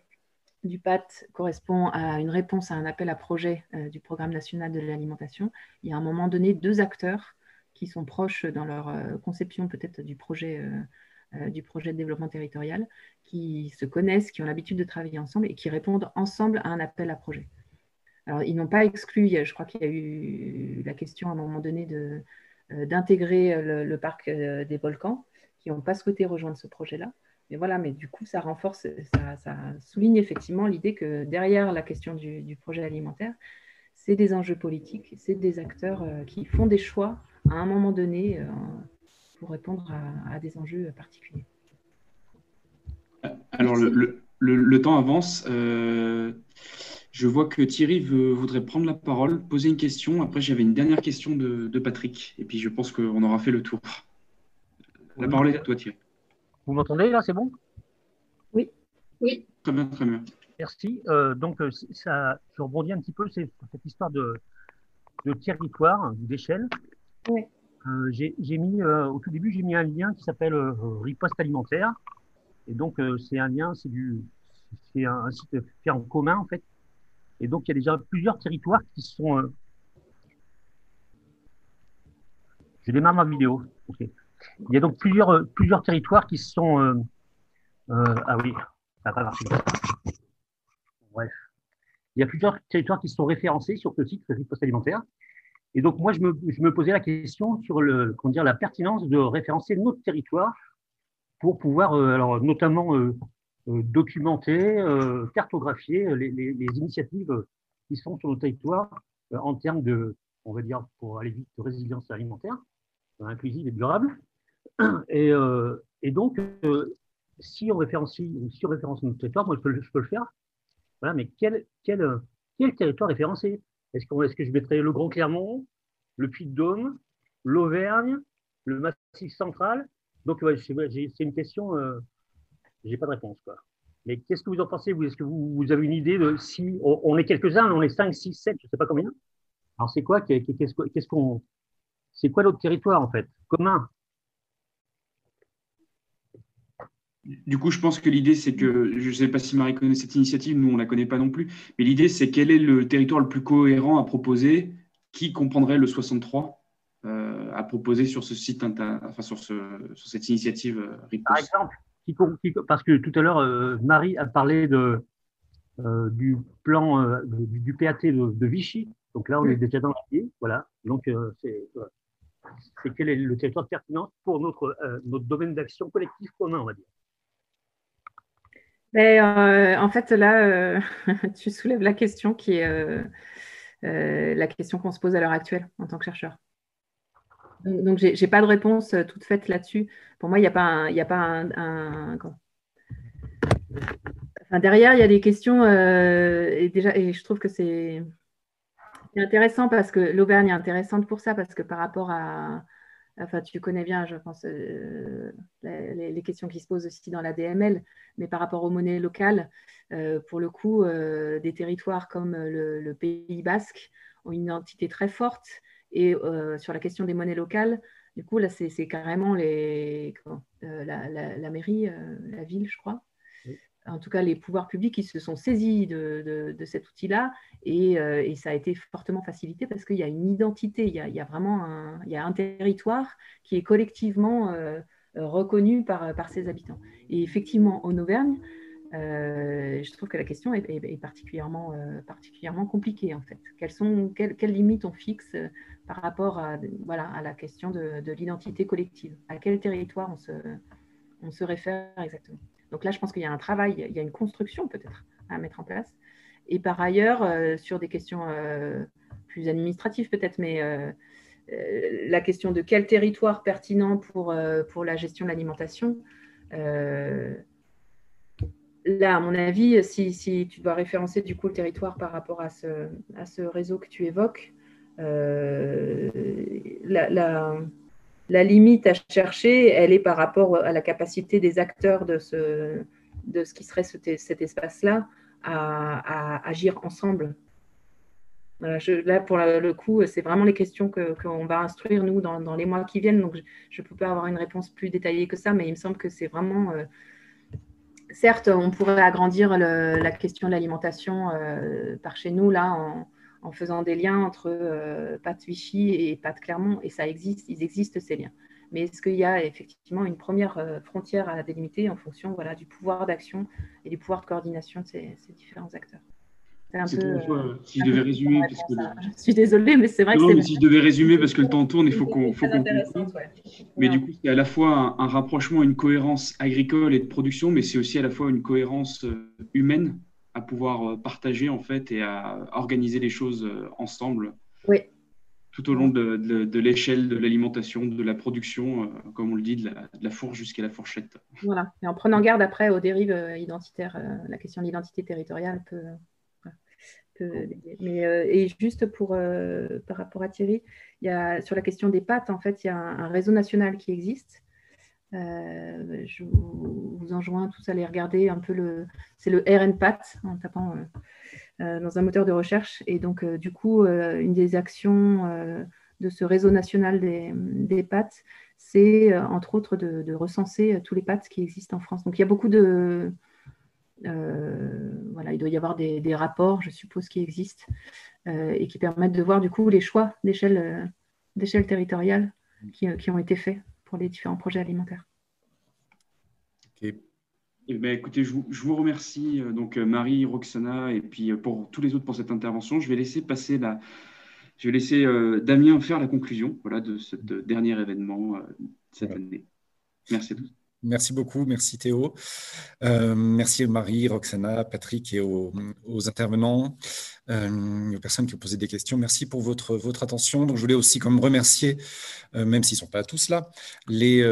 du PAT correspond à une réponse à un appel à projet du Programme national de l'alimentation, il y a à un moment donné deux acteurs qui sont proches dans leur euh, conception peut-être du projet, euh, euh, du projet de développement territorial, qui se connaissent, qui ont l'habitude de travailler ensemble et qui répondent ensemble à un appel à projet. Alors, ils n'ont pas exclu, je crois qu'il y a eu la question à un moment donné d'intégrer le, parc des volcans, qui n'ont pas souhaité rejoindre ce projet-là. Mais voilà, mais du coup, ça renforce, ça, souligne effectivement l'idée que derrière la question du, du projet alimentaire, c'est des enjeux politiques, c'est des acteurs qui font des choix à un moment donné euh, pour répondre à, des enjeux particuliers. Alors, le, temps avance. Euh, je vois que Thierry voudrait prendre la parole, poser une question. Après, j'avais une dernière question de, Patrick. Et puis, je pense qu'on aura fait le tour. La parole est à toi, Thierry. Vous m'entendez là? C'est bon? Oui. Oui. Très bien, très bien. Merci. Euh, donc, ça, je rebondis un petit peu c'est cette histoire de, de territoire, d'échelle. Euh, j'ai mis euh, au tout début j'ai mis un lien qui s'appelle euh, riposte alimentaire. Et donc c'est un lien c'est du c'est un, site fait en commun en fait. Et donc il y a déjà plusieurs territoires qui sont je démarre ma vidéo. Il y a donc plusieurs plusieurs territoires qui sont ah oui ça marché. Bref. Il y a plusieurs territoires qui sont référencés sur ce site riposte alimentaire et donc, moi, je me, posais la question sur la pertinence de référencer notre territoire pour pouvoir, euh, alors, notamment, euh, euh, documenter, cartographier les, initiatives qui sont sur notre territoire en termes de, on va dire, pour aller vite, de résilience alimentaire, inclusive et durable. Et, donc, si on référencie, si on référence notre territoire, moi, je peux, le faire. Voilà, mais quel, quel territoire référencé? Est-ce que je mettrais le Grand Clermont, le Puy-de-Dôme, l'Auvergne, le Massif central? Donc, c'est une question, euh, je n'ai pas de réponse. Quoi. Mais qu'est-ce que vous en pensez Est-ce que vous, avez une idée de si on, est quelques-uns, on est 5, 6, 7, je ne sais pas combien? Alors, c'est quoi Qu'est-ce qu'on. C'est quoi notre territoire, en fait Commun? Du coup, je pense que l'idée, c'est que, je ne sais pas si Marie connaît cette initiative, nous, on ne la connaît pas non plus, mais l'idée, c'est quel est le territoire le plus cohérent à proposer, qui comprendrait le 63 euh, à proposer sur ce site, enfin, sur, ce, sur cette initiative euh, Par exemple, parce que tout à l'heure, euh, Marie a parlé de, du plan du, PAT de, Vichy. Donc là, on est déjà dans pied. Voilà. Donc, c'est quel est le territoire pertinent pour notre, notre domaine d'action collectif commun, on va dire. Mais, euh, en fait, là, euh, tu soulèves la question qui est euh, la question qu'on se pose à l'heure actuelle en tant que chercheur. Donc, je n'ai pas de réponse toute faite là-dessus. Pour moi, il n'y a pas un. Y a pas enfin, derrière, il y a des questions. et, déjà, et je trouve que c'est intéressant parce que l'Auvergne est intéressante pour ça, parce que par rapport à, Enfin, tu connais bien, je pense, euh, les, questions qui se posent aussi dans la DML, mais par rapport aux monnaies locales, euh, pour le coup, euh, des territoires comme le, Pays basque ont une identité très forte. Et sur la question des monnaies locales, du coup, là, c'est carrément la, mairie, la ville, je crois, en tout cas les pouvoirs publics qui se sont saisis de, cet outil-là euh, et, ça a été fortement facilité parce qu'il y a une identité, il y a, vraiment un, il y a un territoire qui est collectivement euh, reconnu par, par ses habitants. Et effectivement, en Auvergne, euh, je trouve que la question est, particulièrement, particulièrement compliquée en fait. Quelles, sont, quelles, limites on fixe par rapport à, voilà, à la question de, de l'identité collective? À quel territoire on se, on se réfère exactement? Donc là, je pense qu'il y a un travail, il y a une construction peut-être à mettre en place. Et par ailleurs, euh, sur des questions euh, plus administratives peut-être, mais euh, la question de quel territoire pertinent pour, pour la gestion de l'alimentation, là, à mon avis, si, tu dois référencer du coup le territoire par rapport à ce, à ce réseau que tu évoques, la limite à chercher, elle est par rapport à la capacité des acteurs de ce, de ce qui serait cet espace-là à, agir ensemble. là, pour le coup, c'est vraiment les questions qu'on va instruire, nous, dans, les mois qui viennent. Donc, je ne peux pas avoir une réponse plus détaillée que ça, mais il me semble que c'est vraiment... Euh, certes, on pourrait agrandir la question de l'alimentation euh, par chez nous, là, en, en faisant des liens entre euh, Pat Vichy et Pat Clermont, et ça existe, ils existent ces liens. Mais est-ce qu'il y a effectivement une première euh, frontière à délimiter en fonction voilà, du pouvoir d'action et du pouvoir de coordination de ces, différents acteurs? Un peu, euh, si je devais résumer, parce que je suis désolée, mais c'est vrai que c'est. Si je devais résumer, parce que le temps tourne, il faut qu'on. Faut Mais du coup, c'est à la fois un, rapprochement, une cohérence agricole et de production, mais c'est aussi à la fois une cohérence humaine à pouvoir euh, partager en fait et à organiser les choses euh, ensemble. Oui. Tout au long de, l'échelle de l'alimentation, de la production, euh, comme on le dit, de la, de la fourche jusqu'à la fourchette. Voilà. Et en prenant garde après aux dérives identitaires, la question de l'identité territoriale peut. mais, et juste pour, par rapport à Thierry, il y a, sur la question des pâtes, en fait, il y a un réseau national qui existe je vous, enjoins tous à aller regarder un peu le. C'est le RNPAT en tapant euh, euh, dans un moteur de recherche. Et donc, du coup, une des actions de ce réseau national des, des pâtes, c'est entre autres de, recenser tous les pâtes qui existent en France. Donc, il y a beaucoup de. voilà, il doit y avoir des, rapports, je suppose, qui existent et qui permettent de voir du coup les choix d'échelle territoriale qui, qui ont été faits pour les différents projets alimentaires. Eh ben, écoutez, je vous, remercie, euh, donc euh, Marie, Roxana, et puis euh, pour tous les autres pour cette intervention. Je vais laisser passer la, je vais laisser Damien faire la conclusion voilà, de ce dernier événement cette année. Merci à tous. Merci beaucoup, merci Théo. merci Marie, Roxana, Patrick et aux, intervenants, aux personnes qui ont posé des questions. Merci pour votre, votre attention. Donc, je voulais aussi comme remercier, même s'ils ne sont pas tous là, les,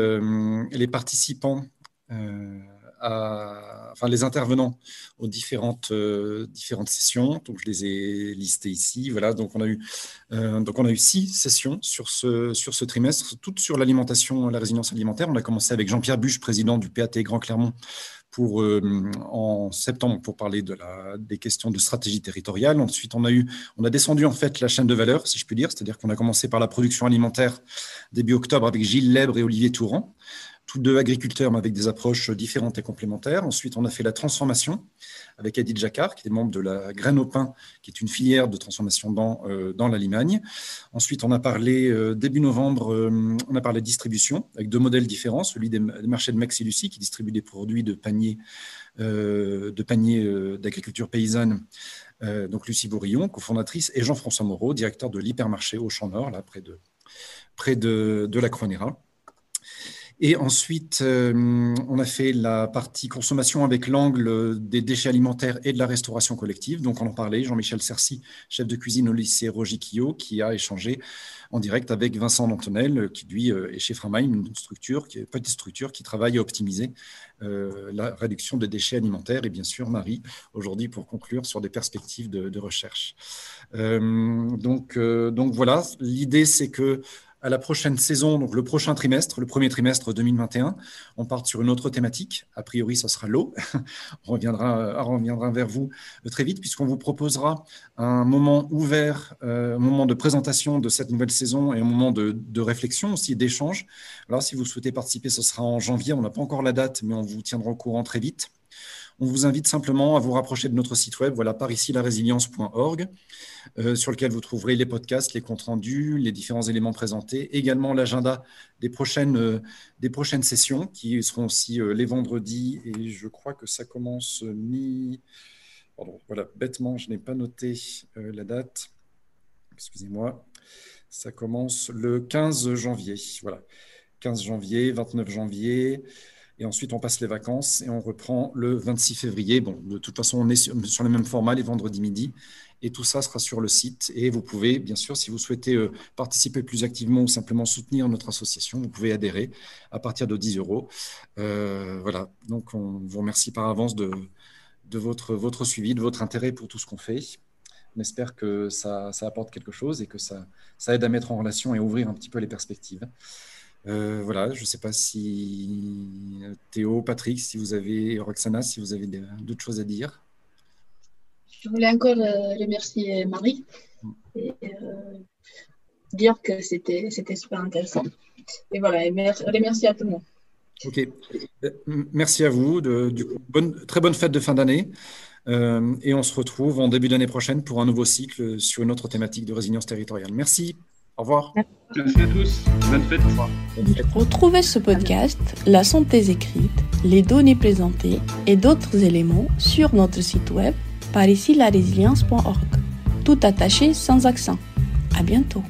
les participants enfin, les intervenants aux différentes, euh, différentes sessions. Donc, je les ai listés ici. Voilà, donc on a eu, euh, donc on a eu six sessions sur ce, sur ce trimestre, toutes sur l'alimentation, la résilience alimentaire. On a commencé avec Jean-Pierre Buche, président du PAT Grand Clermont, pour, euh, en septembre pour parler de la, des questions de stratégie territoriale. Ensuite, on a, eu, on a descendu en fait la chaîne de valeur, si je puis dire, c'est-à-dire qu'on a commencé par la production alimentaire début octobre avec Gilles Lèbre et Olivier Touran tous deux agriculteurs, mais avec des approches différentes et complémentaires. Ensuite, on a fait la transformation avec Edith Jacquard, qui est membre de la Graine au pain, qui est une filière de transformation dans, euh, dans la. Ensuite, on a parlé, euh, début novembre, euh, on a parlé de distribution, avec deux modèles différents, celui des, marchés de Maxi Lucie, qui distribue des produits de paniers panier d'agriculture paysanne, donc Lucie Bourillon, cofondatrice, et Jean-François Moreau, directeur de l'hypermarché au Champ Nord, là, près de, près de, de la Croix-Néra. Et ensuite, euh, on a fait la partie consommation avec l'angle des déchets alimentaires et de la restauration collective. Donc, on en parlait, Jean-Michel Cercy, chef de cuisine au lycée Roger Quillot, qui a échangé en direct avec Vincent Dantonel, qui lui euh, est chez Framaim, une structure, petite structure qui travaille à optimiser euh, la réduction des déchets alimentaires. Et bien sûr, Marie, aujourd'hui, pour conclure sur des perspectives de, recherche. donc voilà, l'idée, c'est que à la prochaine saison, donc le prochain trimestre, le premier trimestre 2021, on part sur une autre thématique. A priori, ce sera l'eau. on, reviendra, on reviendra vers vous euh, très vite puisqu'on vous proposera un moment ouvert, euh, un moment de présentation de cette nouvelle saison et un moment de, de réflexion aussi, d'échange. Alors, si vous souhaitez participer, ce sera en janvier. On n'a pas encore la date, mais on vous tiendra au courant très vite. On vous invite simplement à vous rapprocher de notre site web, voilà, par ici la résilience.org, euh, sur lequel vous trouverez les podcasts, les comptes rendus, les différents éléments présentés, également l'agenda des prochaines, euh, sessions qui seront aussi euh, les vendredis et je crois que ça commence mi. Voilà, bêtement, je n'ai pas noté la date. Excusez-moi. Ça commence le 15 janvier. Voilà. 15 janvier, 29 janvier, Et ensuite, on passe les vacances et on reprend le 26 février. Bon, de toute façon, on est sur, le même format les vendredis midi. Et tout ça sera sur le site. Et vous pouvez, bien sûr, si vous souhaitez euh, participer plus activement ou simplement soutenir notre association, vous pouvez adhérer à partir de 10 euros. Euh, voilà. Donc, on vous remercie par avance de, votre, suivi, de votre intérêt pour tout ce qu'on fait. On espère que ça, apporte quelque chose et que ça aide à mettre en relation et ouvrir un petit peu les perspectives. Euh, voilà, je ne sais pas si Théo, Patrick, si vous avez, Roxana, si vous avez d'autres choses à dire. Je voulais encore euh, remercier Marie et euh, dire que c'était super intéressant. Et voilà, et merci à tout le monde. Ok, merci à vous. De, du coup, bonne, très bonne fête de fin d'année. et on se retrouve en début d'année prochaine pour un nouveau cycle sur une autre thématique de résilience territoriale. Merci. Au revoir. Merci à tous. Bonne fête. Retrouvez ce podcast, la synthèse écrite, les données présentées et d'autres éléments sur notre site web par ici la résilience.org. Tout attaché sans accent. À bientôt.